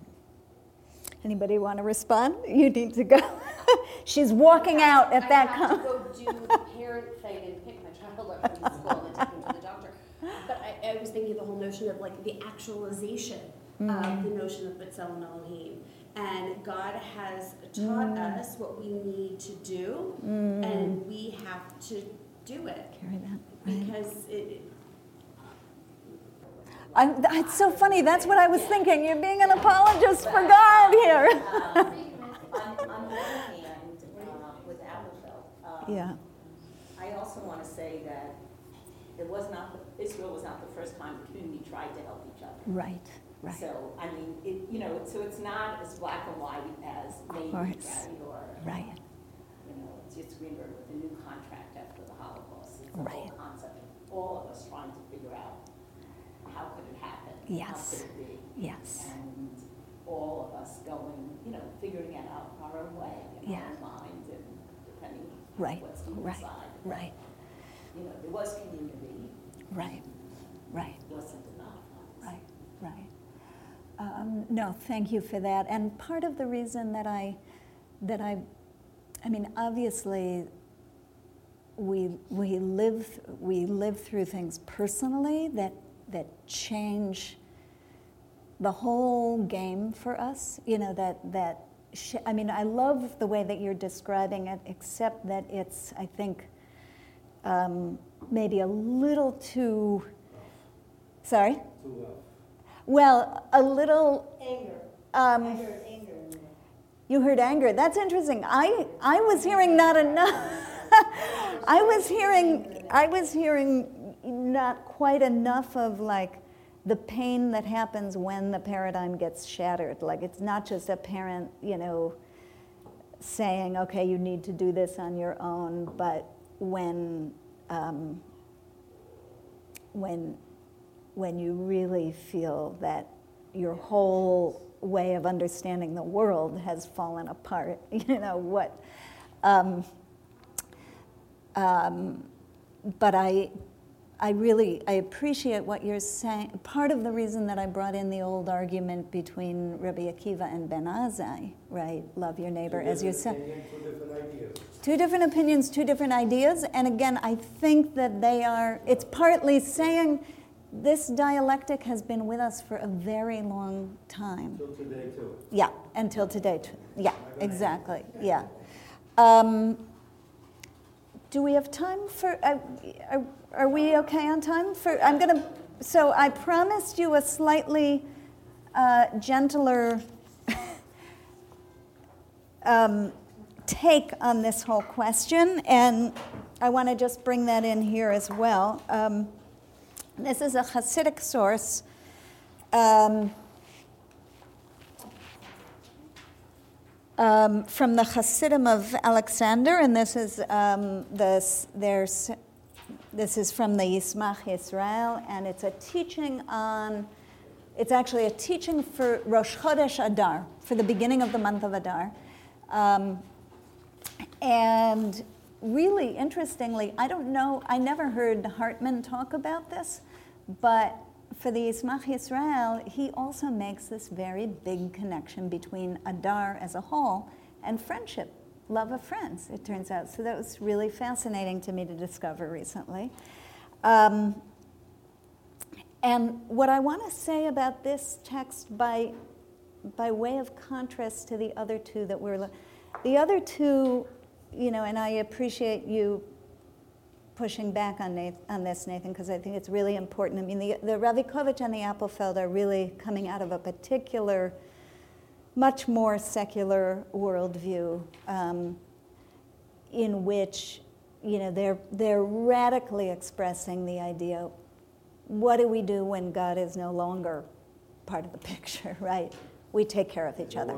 Anybody want to respond? (laughs) You need to go. (laughs) She's walking out at that I have to go do the parent thing and pick my child up from school and take him to the doctor. But I, I was thinking of the whole notion of like the actualization of the notion of B'Tselem Elohim. And God has taught us what we need to do, and we have to do it Carry that. right. because it. I'm, it's so funny. That's what I was thinking. You're being an apologist for God here. On, on the other hand, uh, um, yeah. I also want to say that it was not, the- Israel was not the first time the community tried to help each other. Right, right. So, I mean, it, you know, so it's not as black and white as right, or, Right. you know, it's just Greenberg with the new contract after the Holocaust. It's the whole Right. concept of all of us trying to figure out how could it happen? Yes. How could it be? Yes. And all of us going, you know, figuring it out our own way, in Yeah. our own mind, and depending Right, on what's deep right, inside. right, You know, there was community, right, right. it wasn't enough. Right, right. Um, no, thank you for that. And part of the reason that I, that I, I mean, obviously, we we live we live through things personally that that change the whole game for us. You know that that. Sh- I mean, I love the way that you're describing it, except that it's, I think, um, maybe a little too. Sorry. Too well. Well, a little. Anger. I Um, heard anger you heard anger. That's interesting. I I was hearing not enough. (laughs) (laughs) I was hearing I was hearing not quite enough of like the pain that happens when the paradigm gets shattered. Like it's not just a parent, you know, saying, "Okay, you need to do this on your own," but when um, when when you really feel that your whole way of understanding the world has fallen apart. (laughs) You know what? Um, um, but I, I really I appreciate what you're saying. Part of the reason that I brought in the old argument between Rabbi Akiva and Ben Azzai, right? Love your neighbor as yourself. opinions, Two different ideas. Two different opinions, two different ideas. And again, I think that they are, it's partly saying this dialectic has been with us for a very long time. Till today too. Yeah, until today. t- Yeah, exactly. Yeah. Um, do we have time for? Uh, are, are we okay on time for? I'm gonna. So I promised you a slightly uh, gentler (laughs) um, take on this whole question, and I want to just bring that in here as well. Um, this is a Hasidic source. Um, um, from the Hasidim of Alexander, and this is um, this there's this is from the Yismach Israel, and it's a teaching on. It's actually a teaching for Rosh Chodesh Adar, for the beginning of the month of Adar, um, and really interestingly, I don't know. I never heard Hartman talk about this, but for the Yismach Yisrael, he also makes this very big connection between Adar as a whole and friendship, love of friends, it turns out. So that was really fascinating to me to discover recently. Um, and what I want to say about this text by, by way of contrast to the other two that we're, the other two, you know, and I appreciate you pushing back on, Nathan, on this, Nathan, because I think it's really important. I mean, the, the Ravikovitch and the Appelfeld are really coming out of a particular, much more secular worldview um, in which, you know, they're, they're radically expressing the idea, what do we do when God is no longer part of the (laughs) picture, right? We take care of each other.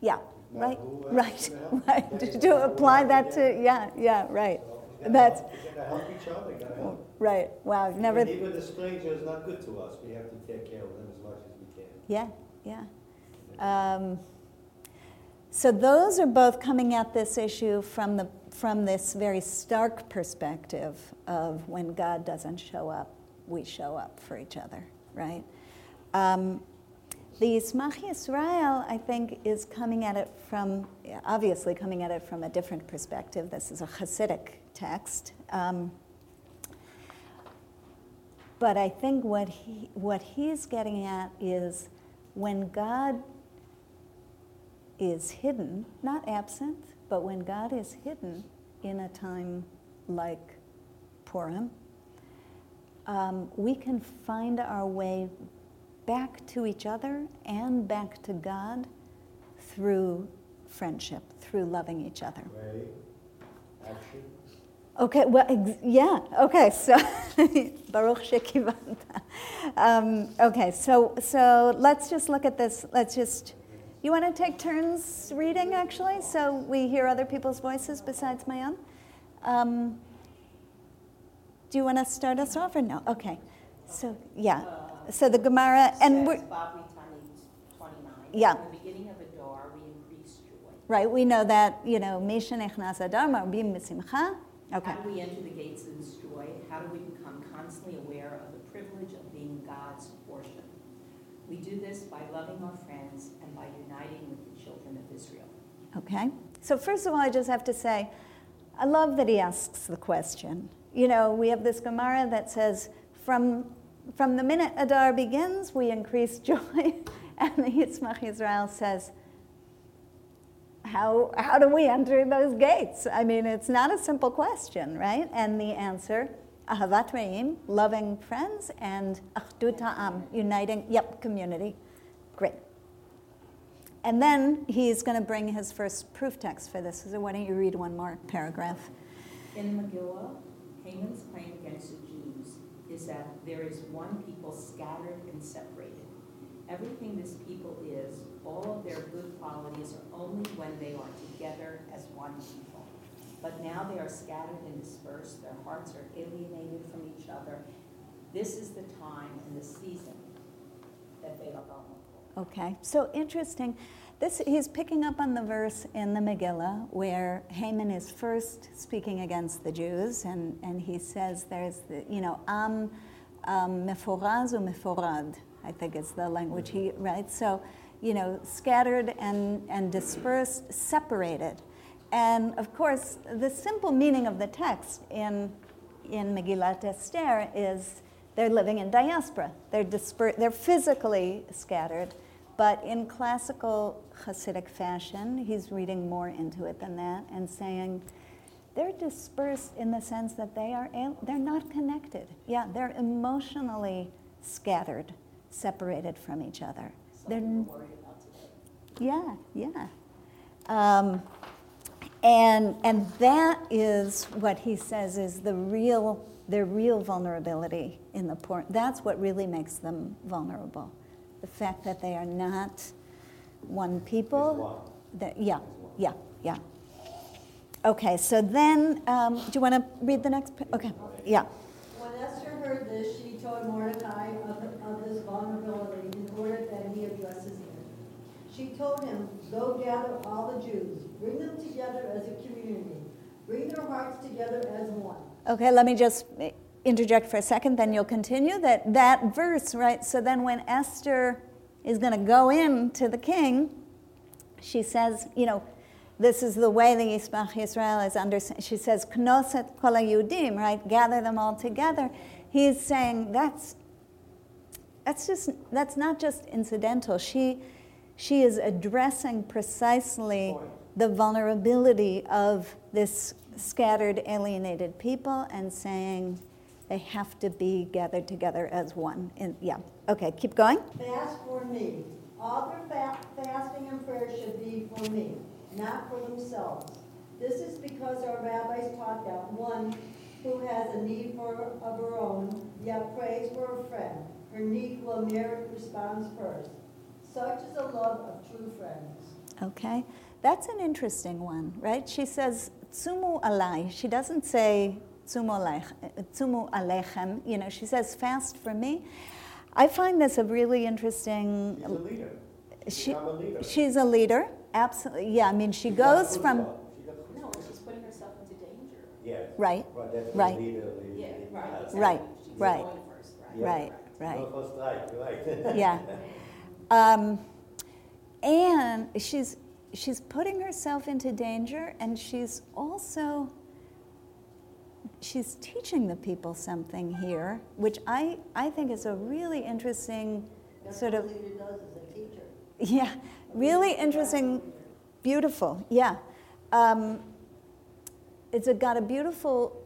Yeah, Not right, right, right. To apply that to, yeah, yeah, right. So, you gotta That's, help- You gotta help each other, you gotta help. right, wow, I've never, And even the stranger is not good to us, we have to take care of them as much as we can. yeah, yeah. Um, So those are both coming at this issue from the, from this very stark perspective of when God doesn't show up, we show up for each other, right? Um, the Yismach Yisrael, I think, is coming at it from, obviously coming at it from a different perspective. This is a Hasidic text. Um, but I think what, he, what he's getting at is when God is hidden, not absent, but when God is hidden in a time like Purim, um, we can find our way back to each other and back to God through friendship, through loving each other. Action. Okay, well, ex- yeah, okay, so (laughs) Baruch Shekivanta. Um, okay, so, so let's just look at this. Let's just, you want to take turns reading actually, so we hear other people's voices besides my own? Um, do you want to start us off or no? Okay, so yeah, so the Gemara, and we're, Says Bavli Taanit twenty-nine. Yeah. In the beginning of Adar, we increase joy. right, we know that, you know, Misha Nechnas Adar Marbim Misimcha. Okay, How do we enter the gates of this joy? How do we become constantly aware of the privilege of being God's portion? We do this by loving our friends and by uniting with the children of Israel. okay. So first of all, I just have to say, I love that he asks the question. You know, we have this Gemara that says, from, from the minute Adar begins, we increase (laughs) joy. and the Yismach Israel says, how, how do we enter those gates? I mean, it's not a simple question, right? And the answer, Ahavat Re'im, loving friends, and Achdut Ha'am, uniting, yep, community. Great. And then he's going to bring his first proof text for this. So why don't you read one more paragraph? In Megillah, Haman's claim against is that there is one people scattered and separated. Everything this people is, all of their good qualities are only when they are together as one people. But now they are scattered and dispersed, their hearts are alienated from each other. This is the time and the season that they are vulnerable. Okay, so interesting. This he's picking up on the verse in the Megillah where Haman is first speaking against the Jews, and, and he says there's the, you know am um, meforad, I think is the language he writes. So, you know, scattered and and dispersed, separated, and of course the simple meaning of the text in in Megillat Esther is they're living in diaspora. They're disper- They're physically scattered, but in classical Hasidic fashion, he's reading more into it than that and saying they're dispersed in the sense that they are they're not connected. Yeah, they're emotionally scattered, separated from each other. They're Something we're worried about today. yeah, yeah. Um, and, and that is what he says is the real, their real vulnerability in the poor. That's what really makes them vulnerable. The fact that they are not one people. That, yeah, yeah, yeah. Okay, so then, um, do you want to read the next? pa- Okay, yeah. When Esther heard this, she told Mordecai of, of this vulnerability in order that he addresses it. She told him, Go gather all the Jews, bring them together as a community, bring their hearts together as one. Okay, let me just interject for a second, then you'll continue. That, that verse, right? So then when Esther is going to go in to the king, she says, you know, this is the way the Yismach Israel is under. She says, Knoset kol Yudim, right? Gather them all together. He's saying that's that's just that's not just incidental. She she is addressing precisely the vulnerability of this scattered, alienated people and saying they have to be gathered together as one. And yeah, okay, keep going. Fast for me. All their fa- fasting and prayer should be for me, not for themselves. This is because our rabbis taught that one who has a need for of her own, yet prays for a friend, her need will merit response first. Such is the love of true friends. Okay, that's an interesting one, right? She says tzumu alai. She doesn't say tzumu alechem. You know, she says fast for me. I find this a really interesting. She's a leader. She, I'm a leader. she's a leader, absolutely. Yeah, I mean, she She's goes from stuff. She got food No, she's putting herself into danger. Yes. right, Right, Right. leader, leader. Yeah, right, exactly. Right, right. first, right? Yeah. right, right. Go for strike, right. (laughs) yeah. Um, and she's she's putting herself into danger, and she's also she's teaching the people something here, which I I think is a really interesting That's sort of does as a teacher. yeah, really interesting, beautiful. Yeah, um, it's a, got a beautiful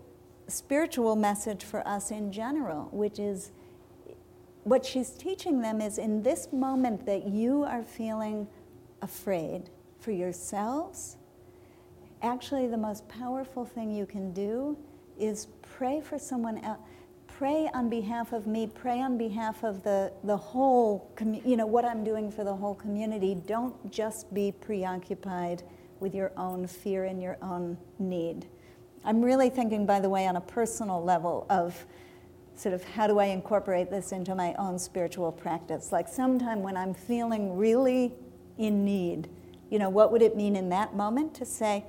spiritual message for us in general, which is what she's teaching them is in this moment that you are feeling afraid for yourselves. Actually, the most powerful thing you can do is pray for someone else. Pray on behalf of me, pray on behalf of the, the whole, commu- you know, what I'm doing for the whole community. Don't just be preoccupied with your own fear and your own need. I'm really thinking, by the way, on a personal level of sort of how do I incorporate this into my own spiritual practice? Like sometime when I'm feeling really in need, you know, what would it mean in that moment to say,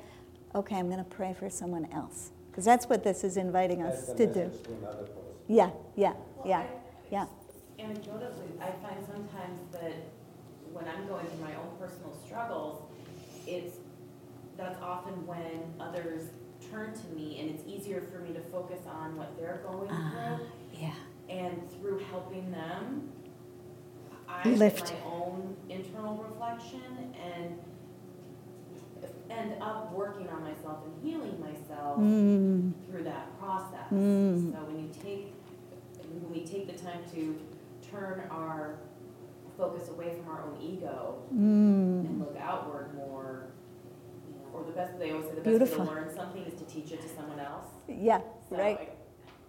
okay, I'm going to pray for someone else? Because that's what this is inviting us That's to do. message to. Yeah, yeah, Well, yeah, I- yeah. Anecdotally, I find sometimes that when I'm going through my own personal struggles, it's, that's often when others turn to me and it's easier for me to focus on what they're going Ah, through. yeah. And through helping them, I Lift. get my own internal reflection and end up working on myself and healing myself Mm, through that process. Mm. So when you take, when we take the time to turn our focus away from our own ego mm. and look outward more, you know, or the best, they always say the best way to learn something is to teach it to someone else. Yeah, So, right, like,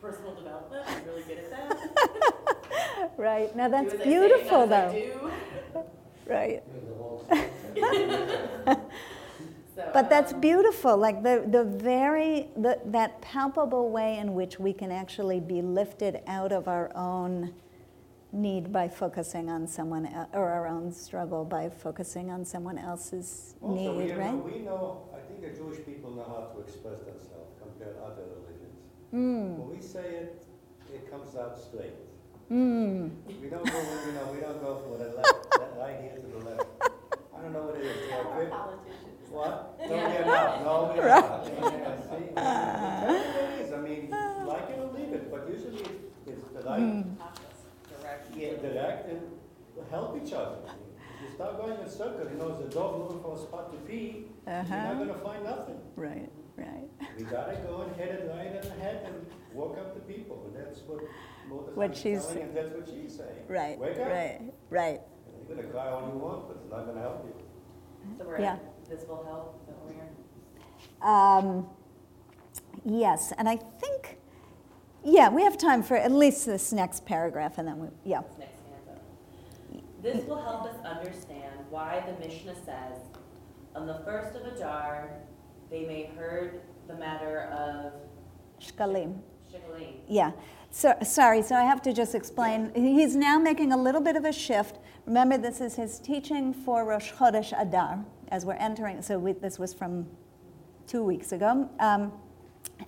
Personal development, I'm really good at that. (laughs) right. Now that's Do say, beautiful, not as I though. Right. (laughs) (laughs) There's a whole So, But that's um, beautiful, like the, the very, the, that palpable way in which we can actually be lifted out of our own need by focusing on someone, el- or our own struggle by focusing on someone else's Also, we need, know, right? we know, I think the Jewish people know how to express themselves compared to other religions. Mm, When we say it, it comes out straight. mm, We don't go, you know, we don't go for the left, that right here to the left. I don't know what it is. they are We're. What? No, Yeah. we are not, no, we are not. See, That's what it is, I mean, like it or leave it, but usually it's, it's the right, mm. Direct. yeah, direct and help each other. If you start going in circles, you know, as a dog looking for a spot to pee, you're Uh-huh. not gonna find nothing. Right, right. We gotta go and hit it right in the head and walk up to people, and that's what Mordecai's What she's- telling, and that's what she's saying. Right, Wake up. right, right. You're gonna cry all you want, but it's not gonna help you. So Yeah. Help, is that where you're? Um, yes, and I think, yeah, we have time for at least this next paragraph, and then we, yeah. This next stanza. This will help us understand why the Mishnah says, on the first of Adar, they may heard the matter of Shkalim. Shikalim. Yeah. So, sorry, so I have to just explain. He's now making a little bit of a shift. Remember, this is his teaching for Rosh Chodesh Adar, as we're entering. So, we, this was from two weeks ago. Um,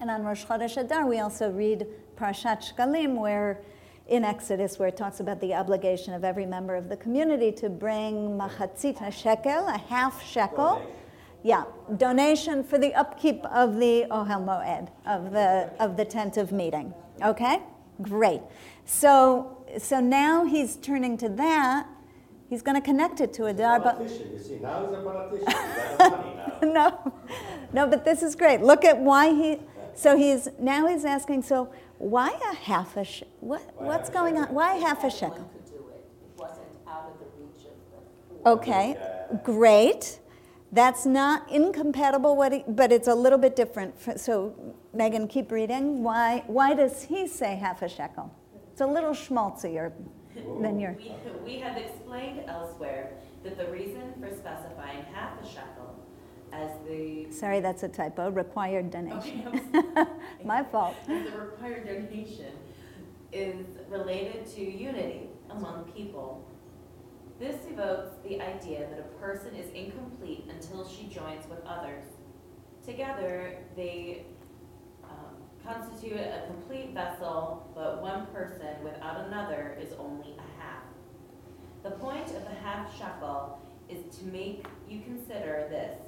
and on Rosh Chodesh Adar, we also read Parshat Shkalim, where in Exodus, where it talks about the obligation of every member of the community to bring machatzit a shekel, a half shekel. Donation. Yeah, donation for the upkeep of the Ohel Moed, of the, of the tent of meeting. Okay? Great. So, so now he's turning to that. He's going to connect it to Adar, but Politician, you see, now he's a politician, (laughs) he's got money now. (laughs) no, no, but this is great. Look at why he. So he's now he's asking. So why a half a sh- what? Why What's half a going on? Why half a shekel? Everyone could do it. It wasn't out of the reach of the poor. Okay, great. That's not incompatible, what he, but it's a little bit different. So, Megan, keep reading. Why, why does he say half a shekel? It's a little schmaltzy, schmaltzier We, we have explained elsewhere that the reason for specifying half a shekel as the, Sorry, that's a typo. Required donation. okay, (laughs) My fault. as the required donation is related to unity among people. This evokes the idea that a person is incomplete until she joins with others. Together, they constitute a complete vessel, but one person without another is only a half. The point of the half shekel is to make you consider this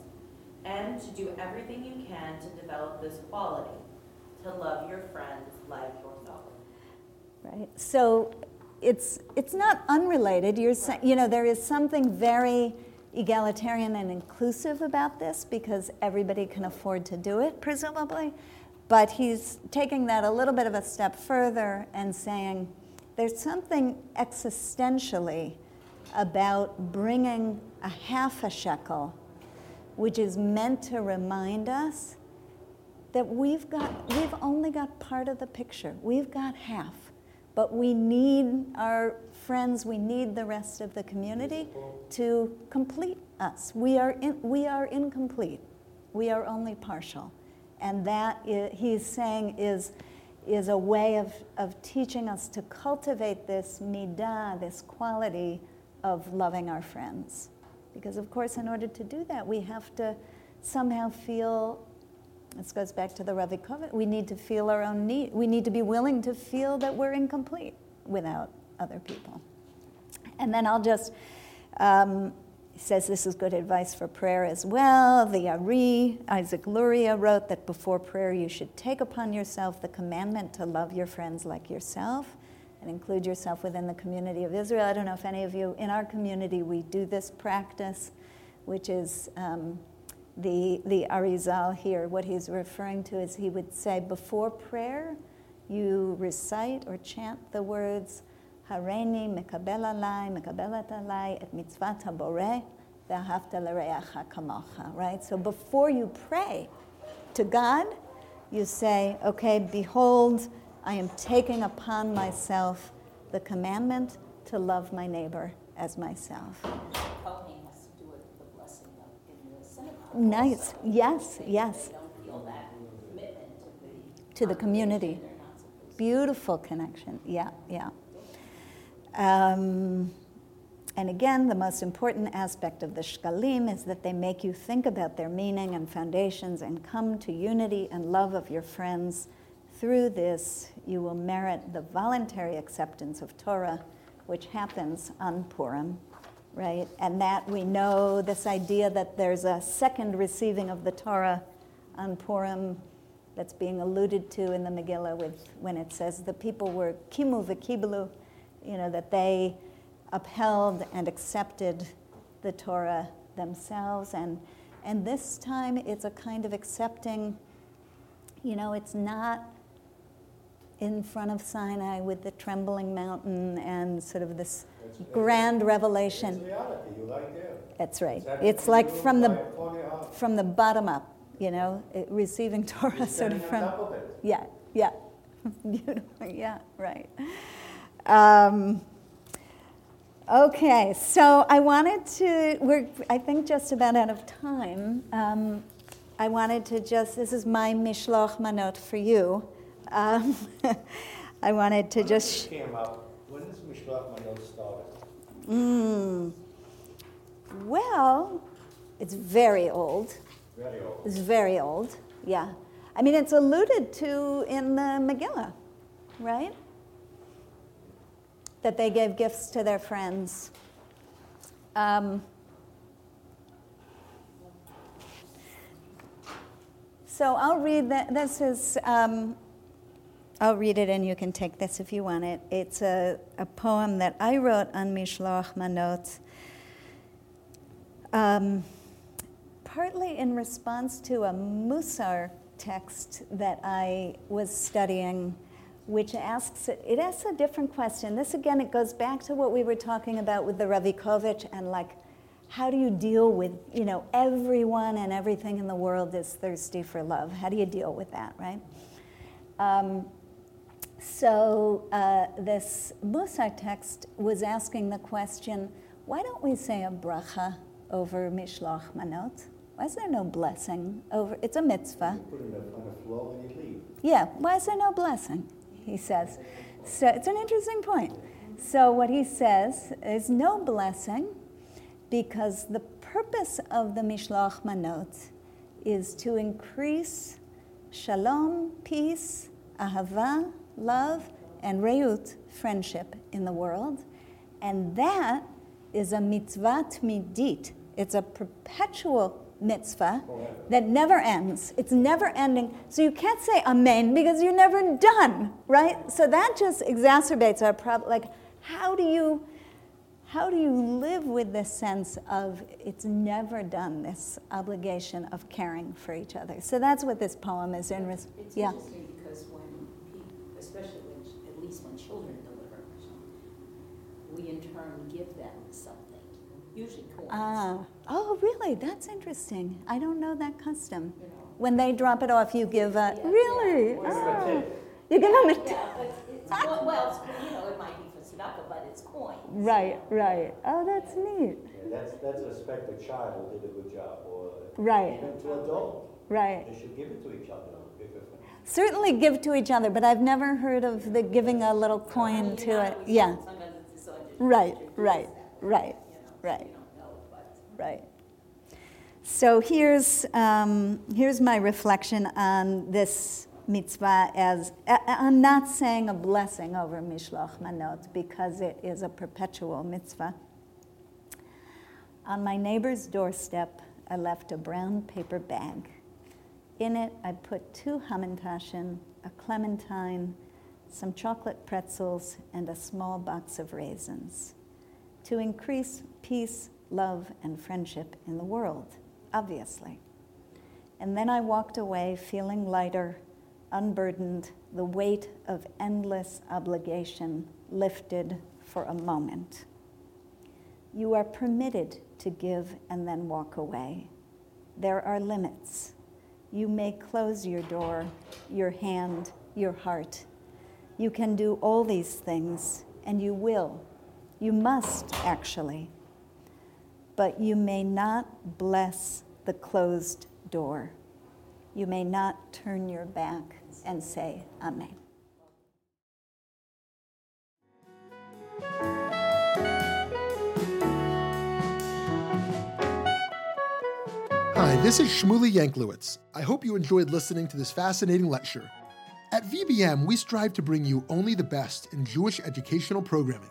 and to do everything you can to develop this quality, to love your friends like yourself. Right. So it's it's not unrelated. You're saying, you know, there is something very egalitarian and inclusive about this because everybody can afford to do it, presumably. But he's taking that a little bit of a step further and saying there's something existentially about bringing a half a shekel, which is meant to remind us that we've got, we've only got part of the picture. We've got half. But we need our friends, we need the rest of the community to complete us. We are, in, we are incomplete. We are only partial. And that he's saying is, is a way of, of teaching us to cultivate this midah, this quality of loving our friends. Because, of course, in order to do that, we have to somehow feel this goes back to the Ravikovitch. We need to feel our own need. We need to be willing to feel that we're incomplete without other people. And then I'll just, um, says this is good advice for prayer as well. The Ari, Isaac Luria, wrote that before prayer you should take upon yourself the commandment to love your friends like yourself and include yourself within the community of Israel. I don't know if any of you, in our community, we do this practice, which is. Um, the, the Arizal here, what he's referring to is he would say before prayer, you recite or chant the words, Hareini mekabel alai, mekabelet alai, et mitzvat haboreh, ve'ahavta l'reacha kamocha, right? So before you pray to God, you say, okay, behold, I am taking upon myself the commandment to love my neighbor as myself. Nice. Yes, yes. To the. Community. Beautiful connection. Yeah, yeah. Um, and again, the most important aspect of the shkalim is that they make you think about their meaning and foundations and come to unity and love of your friends. Through this, you will merit the voluntary acceptance of Torah, which happens on Purim, right? And that we know this idea that there's a second receiving of the Torah on Purim that's being alluded to in the Megillah with, when it says the people were kimu v'kiblu, you know, that they upheld and accepted the Torah themselves. And, and this time it's a kind of accepting, you know, it's not in front of Sinai with the trembling mountain and sort of this It's- grand It's revelation. reality, you like there. That's right. It's like you from the, right in front of your house. from the bottom up, you know, it, receiving (laughs) Torah You're sort of from. of it. Yeah, yeah. (laughs) Beautiful, yeah, right. Um, okay, so I wanted to, we're, I think, just about out of time. Um, I wanted to just, this is my Mishloach Manot for you. Um, (laughs) I wanted to When just. came up, when does Mishloach Manot start? Mm, well, it's very old. Very old. It's very old, yeah. I mean, it's alluded to in the Megillah, right? That they gave gifts to their friends. Um, so I'll read that. This is, um, I'll read it and you can take this if you want it. It's a, a poem that I wrote on Mishloach Manot. Um, partly in response to a Musar text that I was studying, which asks it asks a different question. This again, it goes back to what we were talking about with the Ravikovitch and like, how do you deal with you know everyone and everything in the world is thirsty for love? How do you deal with that, right? Um, so uh, this Musar text was asking the question, why don't we say a bracha over Mishloach Manot? Why is there no blessing over? It's a mitzvah. You put it on the floor when you leave. Yeah, why is there no blessing? He says. So it's an interesting point. So what he says is no blessing because the purpose of the Mishloach Manot is to increase shalom, peace, ahava, love, and reut, friendship in the world. And that is a mitzvah midit. It's a perpetual mitzvah that never ends. It's never ending. So you can't say amen because you're never done, right? So that just exacerbates our problem. Like, how do you how do you live with this sense of it's never done, this obligation of caring for each other? So that's what this poem is in. res- It's yeah. interesting because when people, especially when, at least when children deliver, we in turn give them usually coins. Ah, oh, really? That's interesting. I don't know that custom. You know, When they drop it off, you give a, Yeah, really? yeah, or- Oh. You give them a, Yeah, but it's, well, well, it's, you know, it might be for tzedakah, but it's coins. right, right. Oh, that's neat. Yeah, that's, that's a respect a child who did a good job, or Right. even to adult. Right. They should give it to each other. if- if- Certainly give to each other, but I've never heard of the giving a little coin to it. Yeah, Sometimes it's so just- Right, right, right, you know, so right. You don't know, right. So here's, um, here's my reflection on this mitzvah as, I'm not saying a blessing over Mishloach Manot because it is a perpetual mitzvah. On my neighbor's doorstep, I left a brown paper bag. In it, I put two hamantashen, a clementine, some chocolate pretzels, and a small box of raisins to increase peace, love, and friendship in the world, obviously. And then I walked away feeling lighter, unburdened, the weight of endless obligation lifted for a moment. You are permitted to give and then walk away. There are limits. You may close your door, your hand, your heart. You can do all these things, and you will. You must, actually. But you may not bless the closed door. You may not turn your back and say, Amen. Hi, this is Shmuly Yanklowitz. I hope you enjoyed listening to this fascinating lecture. At VBM, we strive to bring you only the best in Jewish educational programming.